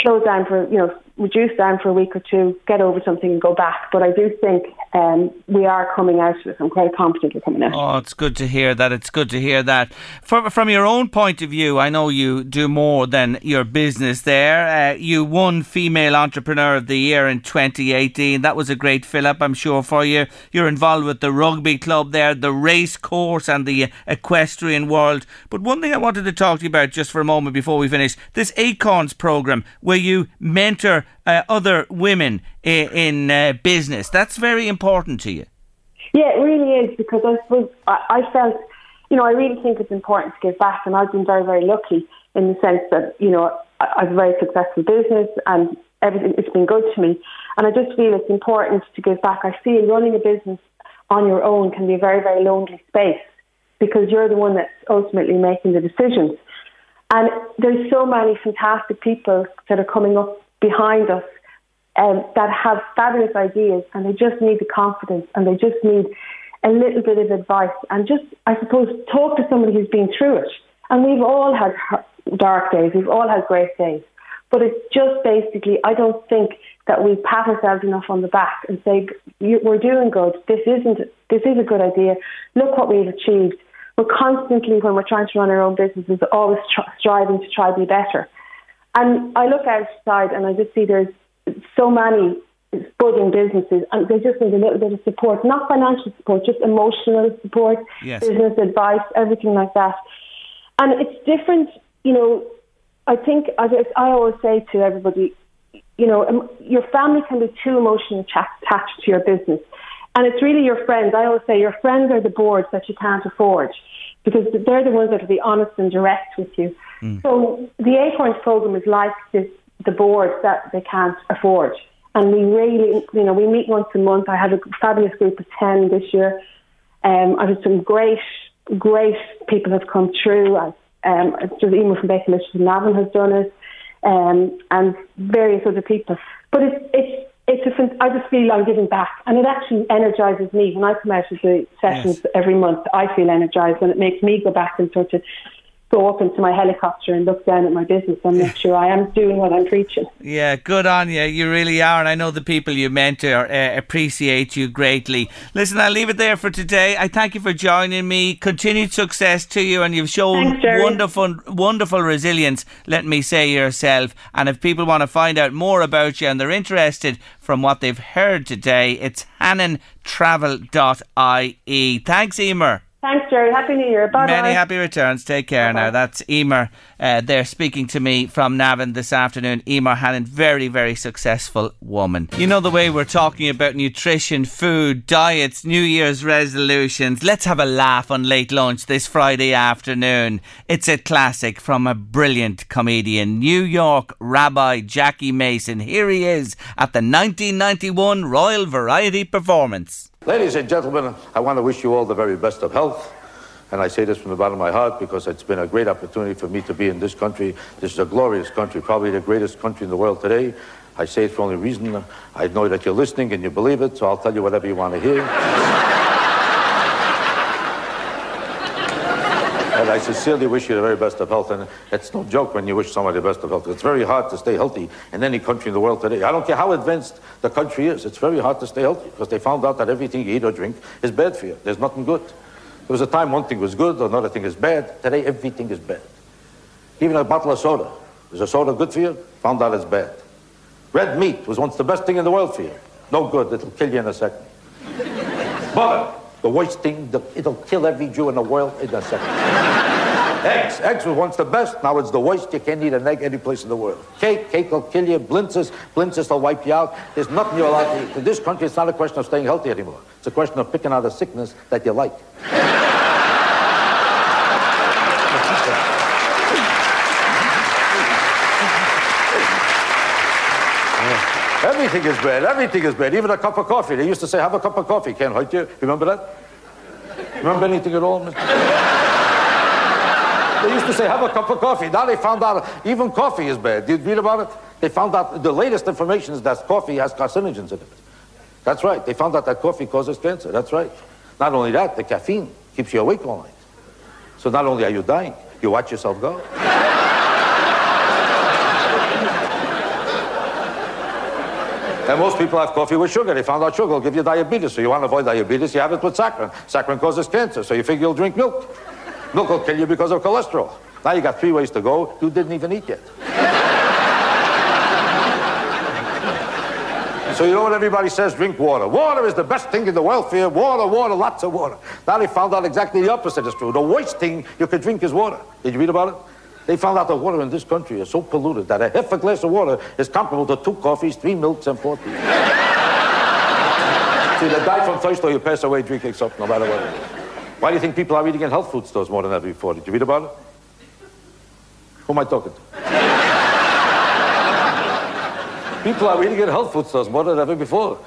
closed down for you know reduce down for a week or two, get over something and go back. But I do think um, we are coming out of it. I'm quite confident we're coming out. Oh, it's good to hear that. It's good to hear that. From from your own point of view, I know you do more than your business. There, uh, you won Female Entrepreneur of the Year in 2018. That was a great fill up, I'm sure, for you. You're involved with the rugby club there, the race course, and the equestrian world. But one thing I wanted to talk to you about just for a moment before we finish this Acorns program, where you mentor uh, other women in, in uh, business. That's very important to you. Yeah, it really is because I suppose I, I felt, you know, I really think it's important to give back, and I've been very, very lucky in the sense that you know I have a very successful business and everything. It's been good to me, and I just feel it's important to give back. I feel running a business on your own can be a very, very lonely space because you're the one that's ultimately making the decisions. And there's so many fantastic people that are coming up behind us um, that have fabulous ideas and they just need the confidence and they just need a little bit of advice and just, I suppose, talk to somebody who's been through it. And we've all had dark days, we've all had great days. But it's just basically, I don't think that we pat ourselves enough on the back and say, we're doing good. This isn't, this is a good idea. Look what we've achieved. We're constantly, when we're trying to run our own businesses, always tr- striving to try to be better. And I look outside and I just see there's so many budding businesses and they just need a little bit of support, not financial support, just emotional support, yes. business advice, everything like that. And it's different, you know, I think, as I always say to everybody, you know, your family can be too emotionally attached to your business. And it's really your friends. I always say your friends are the boards that you can't afford because they're the ones that will be honest and direct with you. Mm. So the Acorns program is like this, the boards that they can't afford. And we really, you know, we meet once a month. I have a fabulous group of 10 this year. Um, I've had some great, great people have come through. I've, um, just Emer from Baker Literature Navan has done it, um, and various other people. But it's, it's, it's a, I just feel I'm giving back, and it actually energises me when I come out of the sessions yes. every month. I feel energised, and it makes me go back and sort of go up into my helicopter and look down at my business and make sure I am doing what I'm preaching. Yeah, good on you. You really are. And I know the people you mentor uh, appreciate you greatly. Listen, I'll leave it there for today. I thank you for joining me. Continued success to you. And you've shown Thanks, wonderful, wonderful resilience, let me say yourself. And if people want to find out more about you and they're interested from what they've heard today, it's hannontravel.ie. Thanks, Emer. Thanks, Jerry. Happy New Year. Bye. Many happy returns. Take care Bye-bye. now. That's Emer. Uh, they're speaking to me from Navan this afternoon. Emer Hannon, very, very successful woman. You know the way we're talking about nutrition, food, diets, New Year's resolutions. Let's have a laugh on late lunch this Friday afternoon. It's a classic from a brilliant comedian, New York Rabbi Jackie Mason. Here he is at the 1991 Royal Variety Performance. Ladies and gentlemen, I want to wish you all the very best of health. And I say this from the bottom of my heart because it's been a great opportunity for me to be in this country. This is a glorious country, probably the greatest country in the world today. I say it for only reason. I know that you're listening and you believe it, so I'll tell you whatever you want to hear. I sincerely wish you the very best of health. And it's no joke when you wish somebody the best of health. It's very hard to stay healthy in any country in the world today. I don't care how advanced the country is. It's very hard to stay healthy because they found out that everything you eat or drink is bad for you. There's nothing good. There was a time one thing was good, another thing is bad. Today, everything is bad. Even a bottle of soda. Is a soda good for you? Found out it's bad. Red meat was once the best thing in the world for you. No good. It'll kill you in a second. Butter the worst thing, the, it'll kill every Jew in the world in a second. eggs. Eggs was once the best. Now it's the worst. You can't eat an egg any place in the world. Cake. Cake will kill you. Blintzes. Blintzes will wipe you out. There's nothing you're allowed to eat. In this country, it's not a question of staying healthy anymore. It's a question of picking out a sickness that you like. Everything is bad. Everything is bad. Even a cup of coffee. They used to say, have a cup of coffee. Can't hurt you. Remember that? Remember anything at all? they used to say, have a cup of coffee. Now they found out even coffee is bad. Did you read about it? They found out the latest information is that coffee has carcinogens in it. That's right. They found out that coffee causes cancer. That's right. Not only that, the caffeine keeps you awake all night. So not only are you dying, you watch yourself go. And most people have coffee with sugar. They found out sugar will give you diabetes. So you want to avoid diabetes, you have it with saccharin. Saccharin causes cancer, so you figure you'll drink milk. Milk will kill you because of cholesterol. Now you got three ways to go. You didn't even eat yet. so you know what everybody says? Drink water. Water is the best thing in the world for you. Water, water, lots of water. Now they found out exactly the opposite is true. The worst thing you could drink is water. Did you read about it? They found out the water in this country is so polluted that a half a glass of water is comparable to two coffees, three milks, and four teas. See, they die from thirst or you pass away drinking something, no matter what it is. Why do you think people are eating in health food stores more than ever before? Did you read about it? Who am I talking to? people are eating in health food stores more than ever before.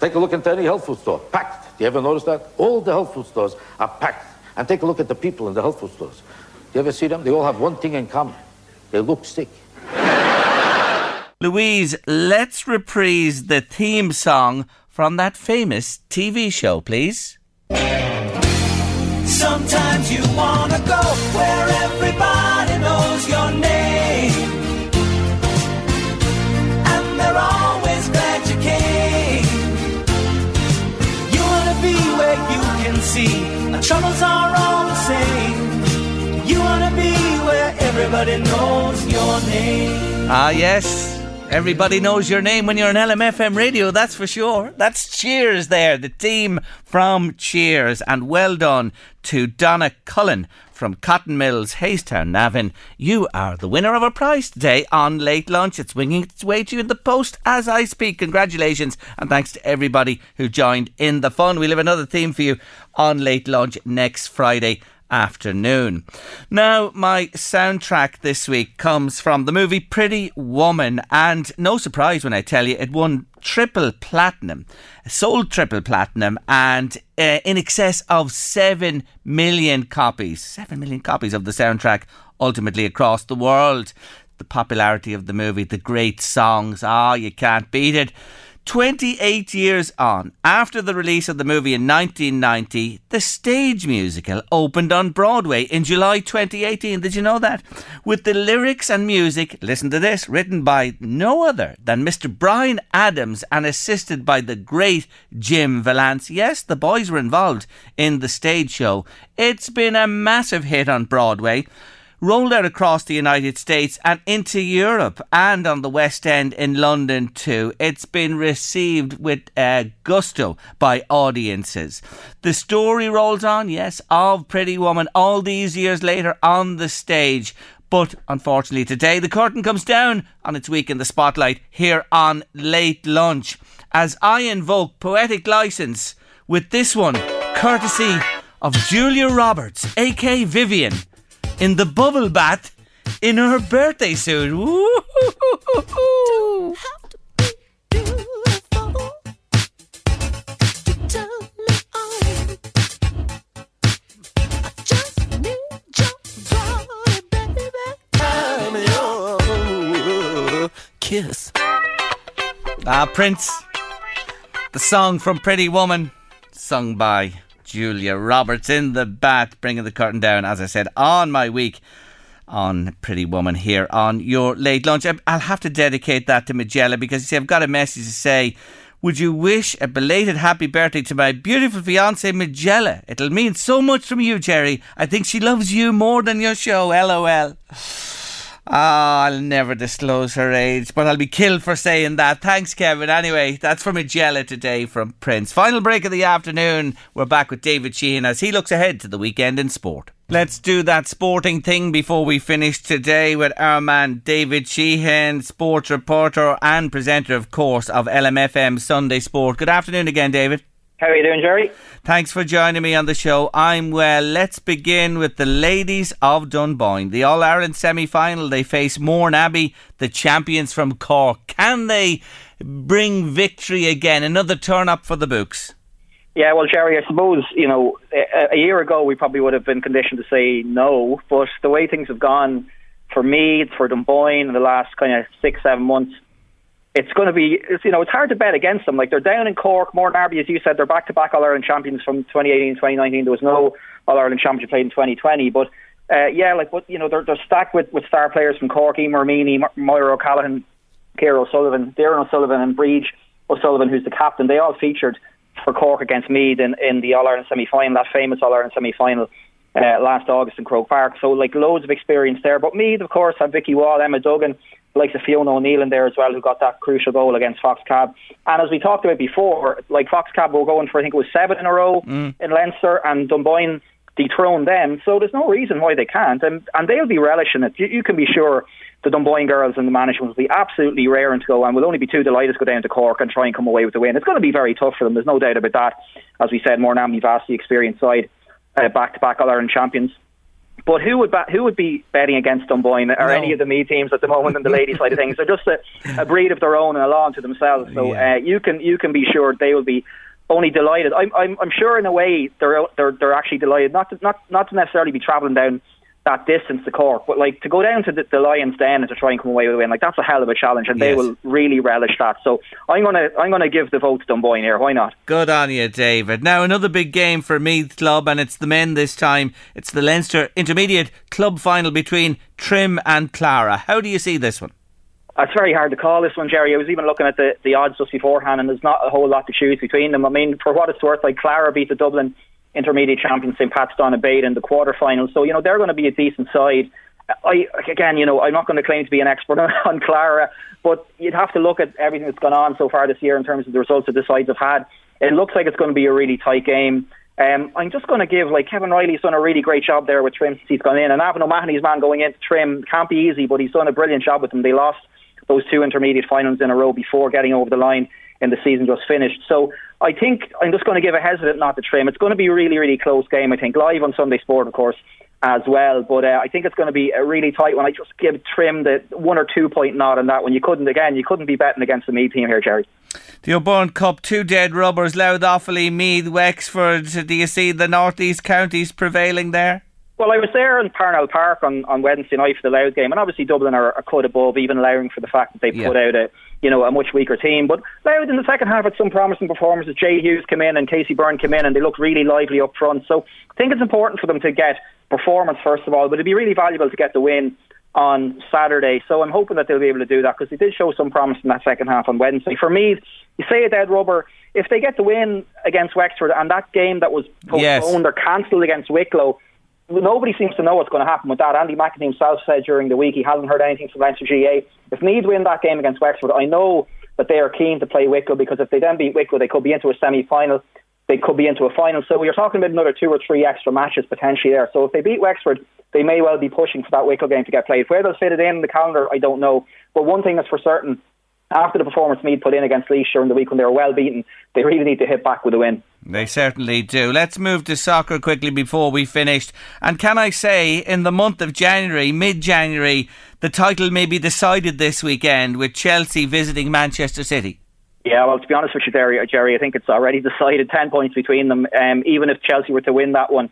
Take a look into any health food store. Packed. Do you ever notice that? All the health food stores are packed. And take a look at the people in the health food stores. You ever see them? They all have one thing in common. They look sick. Louise, let's reprise the theme song from that famous TV show, please. Sometimes you wanna go where everybody knows your name. And they're always glad you came. You wanna be where you can see our troubles are everybody knows your name. Ah, yes. Everybody knows your name when you're on LMFM radio, that's for sure. That's Cheers there, the team from Cheers. And well done to Donna Cullen from Cotton Mills, Haystown, Navan. You are the winner of a prize today on Late Lunch. It's winging its way to you in the post as I speak. Congratulations and thanks to everybody who joined in the fun. We'll have another theme for you on Late Lunch next Friday afternoon. Now, my soundtrack this week comes from the movie Pretty Woman, and no surprise when I tell you it won triple platinum, sold triple platinum, and uh, in excess of 7 million copies. 7 million copies of the soundtrack ultimately across the world. The popularity of the movie, the great songs, ah, oh, you can't beat it. 28 years on, after the release of the movie in 1990, the stage musical opened on Broadway in July 2018. Did you know that? With the lyrics and music, listen to this, written by no other than Mr. Bryan Adams and assisted by the great Jim Vallance. Yes, the boys were involved in the stage show. It's been a massive hit on Broadway rolled out across the United States and into Europe and on the West End in London too. It's been received with uh, gusto by audiences. The story rolls on, yes, of Pretty Woman all these years later on the stage. But unfortunately, today the curtain comes down on its week in the spotlight here on Late Lunch as I invoke poetic license with this one, courtesy of Julia Roberts, aka Vivian in the bubble bath in her birthday suit. Woo-hoo-hoo-hoo-hoo. Kiss. Ah, Prince. The song from Pretty Woman, sung by Julia Roberts in the bath, bringing the curtain down, as I said, on my week on Pretty Woman here on your late lunch. Um, I'll have to dedicate that to Magella because you see, I've got a message to say. Would you wish a belated happy birthday to my beautiful fiance Magella? It'll mean so much from you, Jerry. I think she loves you more than your show. LOL. Ah, I'll never disclose her age, but I'll be killed for saying that. Thanks, Kevin. Anyway, that's from Magella today from Prince. Final break of the afternoon. We're back with David Sheehan as he looks ahead to the weekend in sport. Let's do that sporting thing before we finish today with our man David Sheehan, sports reporter and presenter, of course, of LMFM Sunday Sport. Good afternoon again, David. How are you doing, Jerry? Thanks for joining me on the show. I'm well. Let's begin with the ladies of Dunboyne. The All Ireland semi final. They face Mourneabbey, the champions from Cork. Can they bring victory again? Another turn up for the books? Yeah, well, Jerry, I suppose, you know, a, a year ago we probably would have been conditioned to say no, but the way things have gone for me, for Dunboyne in the last kind of six, seven months, it's going to be, you know, it's hard to bet against them. Like they're down in Cork, more Mourneabbey, as you said, they're back to back All Ireland champions from 2018 2019. There was no All Ireland championship played in 2020, but uh, yeah, like what you know, they're they're stacked with, with star players from Cork, Emer Meany, Moira O'Callaghan, Ciara O'Sullivan, Doireann O'Sullivan, and Breege O'Sullivan, who's the captain. They all featured for Cork against Meath in, in the All Ireland semi final, that famous All Ireland semi final. Uh, last August in Croke Park, so like loads of experience there. But Meath, of course, had Vicky Wall, Emma Duggan, likes of Fiona O'Neill in there as well, who got that crucial goal against Fox Cab. And as we talked about before, like Fox Cab were going for, I think it was seven in a row mm. in Leinster, and Dunboyne dethroned them. So there's no reason why they can't. And, and they'll be relishing it. You, you can be sure the Dunboyne girls and the management will be absolutely raring to go and will only be too delighted to go down to Cork and try and come away with the win. It's going to be very tough for them. There's no doubt about that. As we said, Mourneabbey vastly experienced side, back to back All Ireland champions. But who would bat, who would be betting against Dunboyne or no. any of the Meath teams at the moment on the ladies' side of things? They're just a, a, breed of their own and a law unto themselves. So yeah. uh, you can you can be sure they will be only delighted. I'm I'm, I'm sure in a way they're they're they're actually delighted not to, not not to necessarily be travelling down that distance to Cork. But like to go down to the, the Lions Den and to try and come away with a win, like that's a hell of a challenge, and they will really relish that. So I'm gonna I'm gonna give the vote to Dunboyne here. Why not? Good on you, David. Now, another big game for Meath Club, and it's the men this time. It's the Leinster Intermediate Club final between Trim and Clara. How do you see this one? It's very hard to call this one, Jerry. I was even looking at the, the odds just beforehand, and there's not a whole lot to choose between them. I mean, for what it's worth, like Clara beat the Dublin intermediate champion St Pat's Donabate in the quarterfinals, so you know they're going to be a decent side. I again, you know, I'm not going to claim to be an expert on, on Clara, but you'd have to look at everything that's gone on so far this year in terms of the results that the sides have had. It looks like it's going to be a really tight game. Um, I'm just going to give like Kevin Riley's done a really great job there with Trim since he's gone in, and a Navan O'Mahony's man going into Trim can't be easy, but he's done a brilliant job with them. They lost those two intermediate finals in a row before getting over the line in the season just finished. So I think I'm just going to give a hesitant nod to Trim. It's going to be a really, really close game, I think, live on Sunday Sport, of course, as well. But uh, I think it's going to be a really tight one. I just give Trim the one or two point nod on that one. You couldn't, again, you couldn't be betting against the Meath team here, Jerry. The O'Byrne Cup, two dead rubbers, Louth, Offaly, Meath, Wexford. Do you see the northeast counties prevailing there? Well, I was there in Parnell Park on, on Wednesday night for the Louth game, and obviously Dublin are a cut above, even allowing for the fact that they Yeah. put out a you know a much weaker team. But Louth in the second half had some promising performances. Jay Hughes came in and Casey Byrne came in, and they looked really lively up front. So I think it's important for them to get performance first of all, but it'd be really valuable to get the win on Saturday. So I'm hoping that they'll be able to do that because they did show some promise in that second half on Wednesday. For me, you say a dead rubber. If they get the win against Wexford and that game that was postponed Yes. or cancelled against Wicklow, nobody seems to know what's going to happen with that. Andy McEntee himself said during the week he hasn't heard anything from Leinster GA. If Meath win that game against Wexford, I know that they are keen to play Wicklow because if they then beat Wicklow, they could be into a semi-final. They could be into a final. So we are talking about another two or three extra matches potentially there. So if they beat Wexford, they may well be pushing for that Wicklow game to get played. Where they'll fit it in the calendar, I don't know. But one thing is for certain, after the performance Meath put in against Laois during the week when they were well beaten, they really need to hit back with a win. They certainly do. Let's move to soccer quickly before we finished. And can I say, in the month of January, mid January, the title may be decided this weekend with Chelsea visiting Manchester City. Yeah, well, to be honest with you, Jerry, Jerry I think it's already decided. Ten points between them. Um, even if Chelsea were to win that one,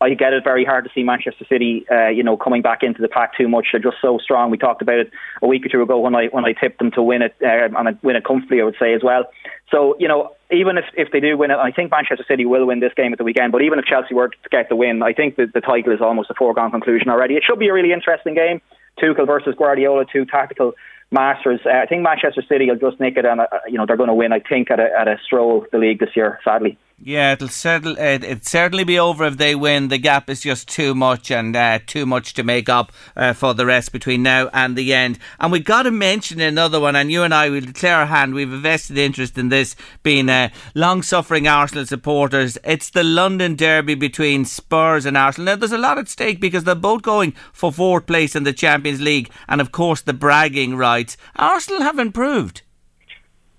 I get it very hard to see Manchester City, uh, you know, coming back into the pack too much. They're just so strong. We talked about it a week or two ago when I when I tipped them to win it uh, and win it comfortably. I would say as well. So you know, even if if they do win it, I think Manchester City will win this game at the weekend. But even if Chelsea were to get the win, I think that the title is almost a foregone conclusion already. It should be a really interesting game. Tuchel versus Guardiola, two tactical masters. Uh, I think Manchester City will just nick it, and uh, you know they're going to win. I think at a, at a stroll the league this year. Sadly. Yeah, it'll settle. It, it'd certainly be over if they win. The gap is just too much and uh, too much to make up uh, for the rest between now and the end. And we've got to mention another one. And you and I will declare our hand. We've a vested interest in this, being uh, long-suffering Arsenal supporters. It's the London Derby between Spurs and Arsenal. Now, there's a lot at stake because they're both going for fourth place in the Champions League, and of course the bragging rights. Arsenal have improved.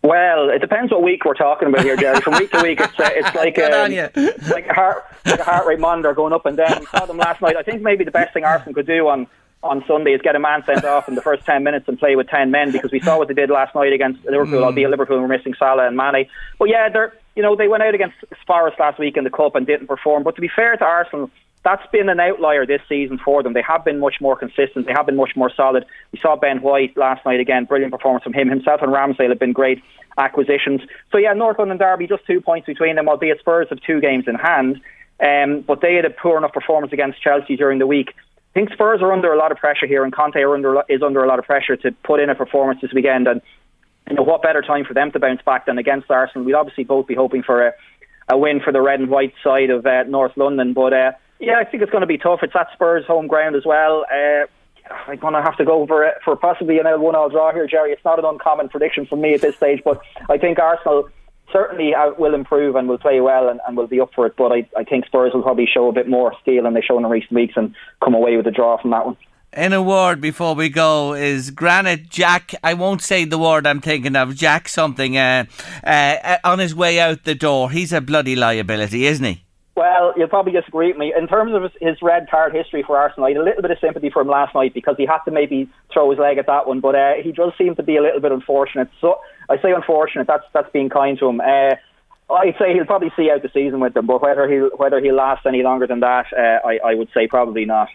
Well, it depends what week we're talking about here, Jerry. From week to week, it's uh, it's like um, it's like a heart like a heart rate monitor going up and down. We saw them last night. I think maybe the best thing Arsenal could do on on Sunday is get a man sent off in the first ten minutes and play with ten men because we saw what they did last night against Liverpool. Albeit Liverpool were missing Salah and Mane, but yeah, they're you know they went out against Forest last week in the cup and didn't perform. But to be fair to Arsenal. That's been an outlier this season for them. They have been much more consistent. They have been much more solid. We saw Ben White last night again, brilliant performance from him. Himself and Ramsdale have been great acquisitions. So yeah, North London Derby, just two points between them, albeit Spurs have two games in hand. Um, but they had a poor enough performance against Chelsea during the week. I think Spurs are under a lot of pressure here, and Conte under, is under a lot of pressure to put in a performance this weekend. And you know what better time for them to bounce back than against Arsenal? We'd obviously both be hoping for a, a win for the red and white side of uh, North London, but. Uh, yeah, I think it's going to be tough. It's at Spurs' home ground as well. Uh, I'm going to have to go for for possibly an L1 all draw here, Jerry. It's not an uncommon prediction for me at this stage, but I think Arsenal certainly uh, will improve and will play well and, and will be up for it. But I, I think Spurs will probably show a bit more steel than they've shown in recent weeks and come away with a draw from that one. In a word before we go is Granit Xhaka. I won't say the word I'm thinking of. Jack something uh, uh, on his way out the door. He's a bloody liability, isn't he? Well, you'll probably disagree with me. In terms of his, his red card history for Arsenal, I had a little bit of sympathy for him last night because he had to maybe throw his leg at that one, but uh, he does seem to be a little bit unfortunate. So I say unfortunate. That's that's being kind to him. Uh, I'd say he'll probably see out the season with them, but whether he'll whether he lasts any longer than that, uh, I, I would say probably not.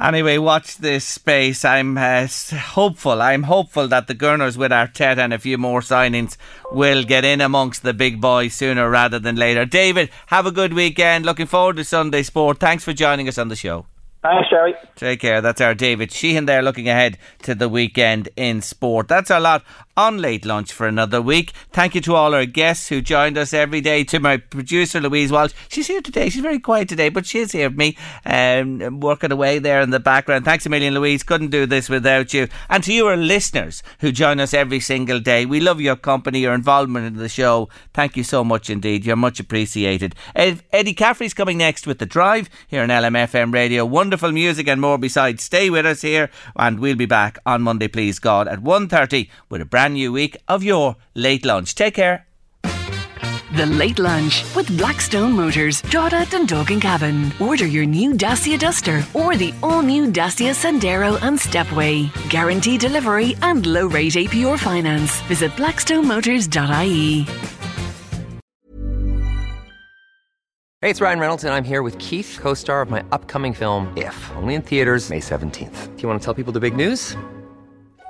Anyway, watch this space. I'm uh, hopeful. I'm hopeful that the Gunners with Arteta and a few more signings will get in amongst the big boys sooner rather than later. David, have a good weekend. Looking forward to Sunday sport. Thanks for joining us on the show. Thanks, Sherry. Take care. That's our David Sheehan there looking ahead to the weekend in sport. That's our lot on Late Lunch for another week. Thank you to all our guests who joined us every day. To my producer, Louise Walsh. She's here today. She's very quiet today, but she's here with me, um, working away there in the background. Thanks a million, Louise. Couldn't do this without you. And to you, our listeners who join us every single day. We love your company, your involvement in the show. Thank you so much indeed. You're much appreciated. Ed, Eddie Caffrey's coming next with The Drive here on LMFM Radio. Wonderful music and more besides. Stay with us here and we'll be back on Monday, please God, at 1.30 with a brand new week of your late lunch. Take care. The Late Lunch with Blackstone Motors, Drogheda, Dundalk and Cavan. Order your new Dacia Duster or the all-new Dacia Sandero and Stepway. Guaranteed delivery and low rate APR finance. Visit blackstonemotors.ie. Hey, it's Ryan Reynolds, and I'm here with Keith, co-star of my upcoming film, If, only in theaters May 17th. Do you want to tell people the big news?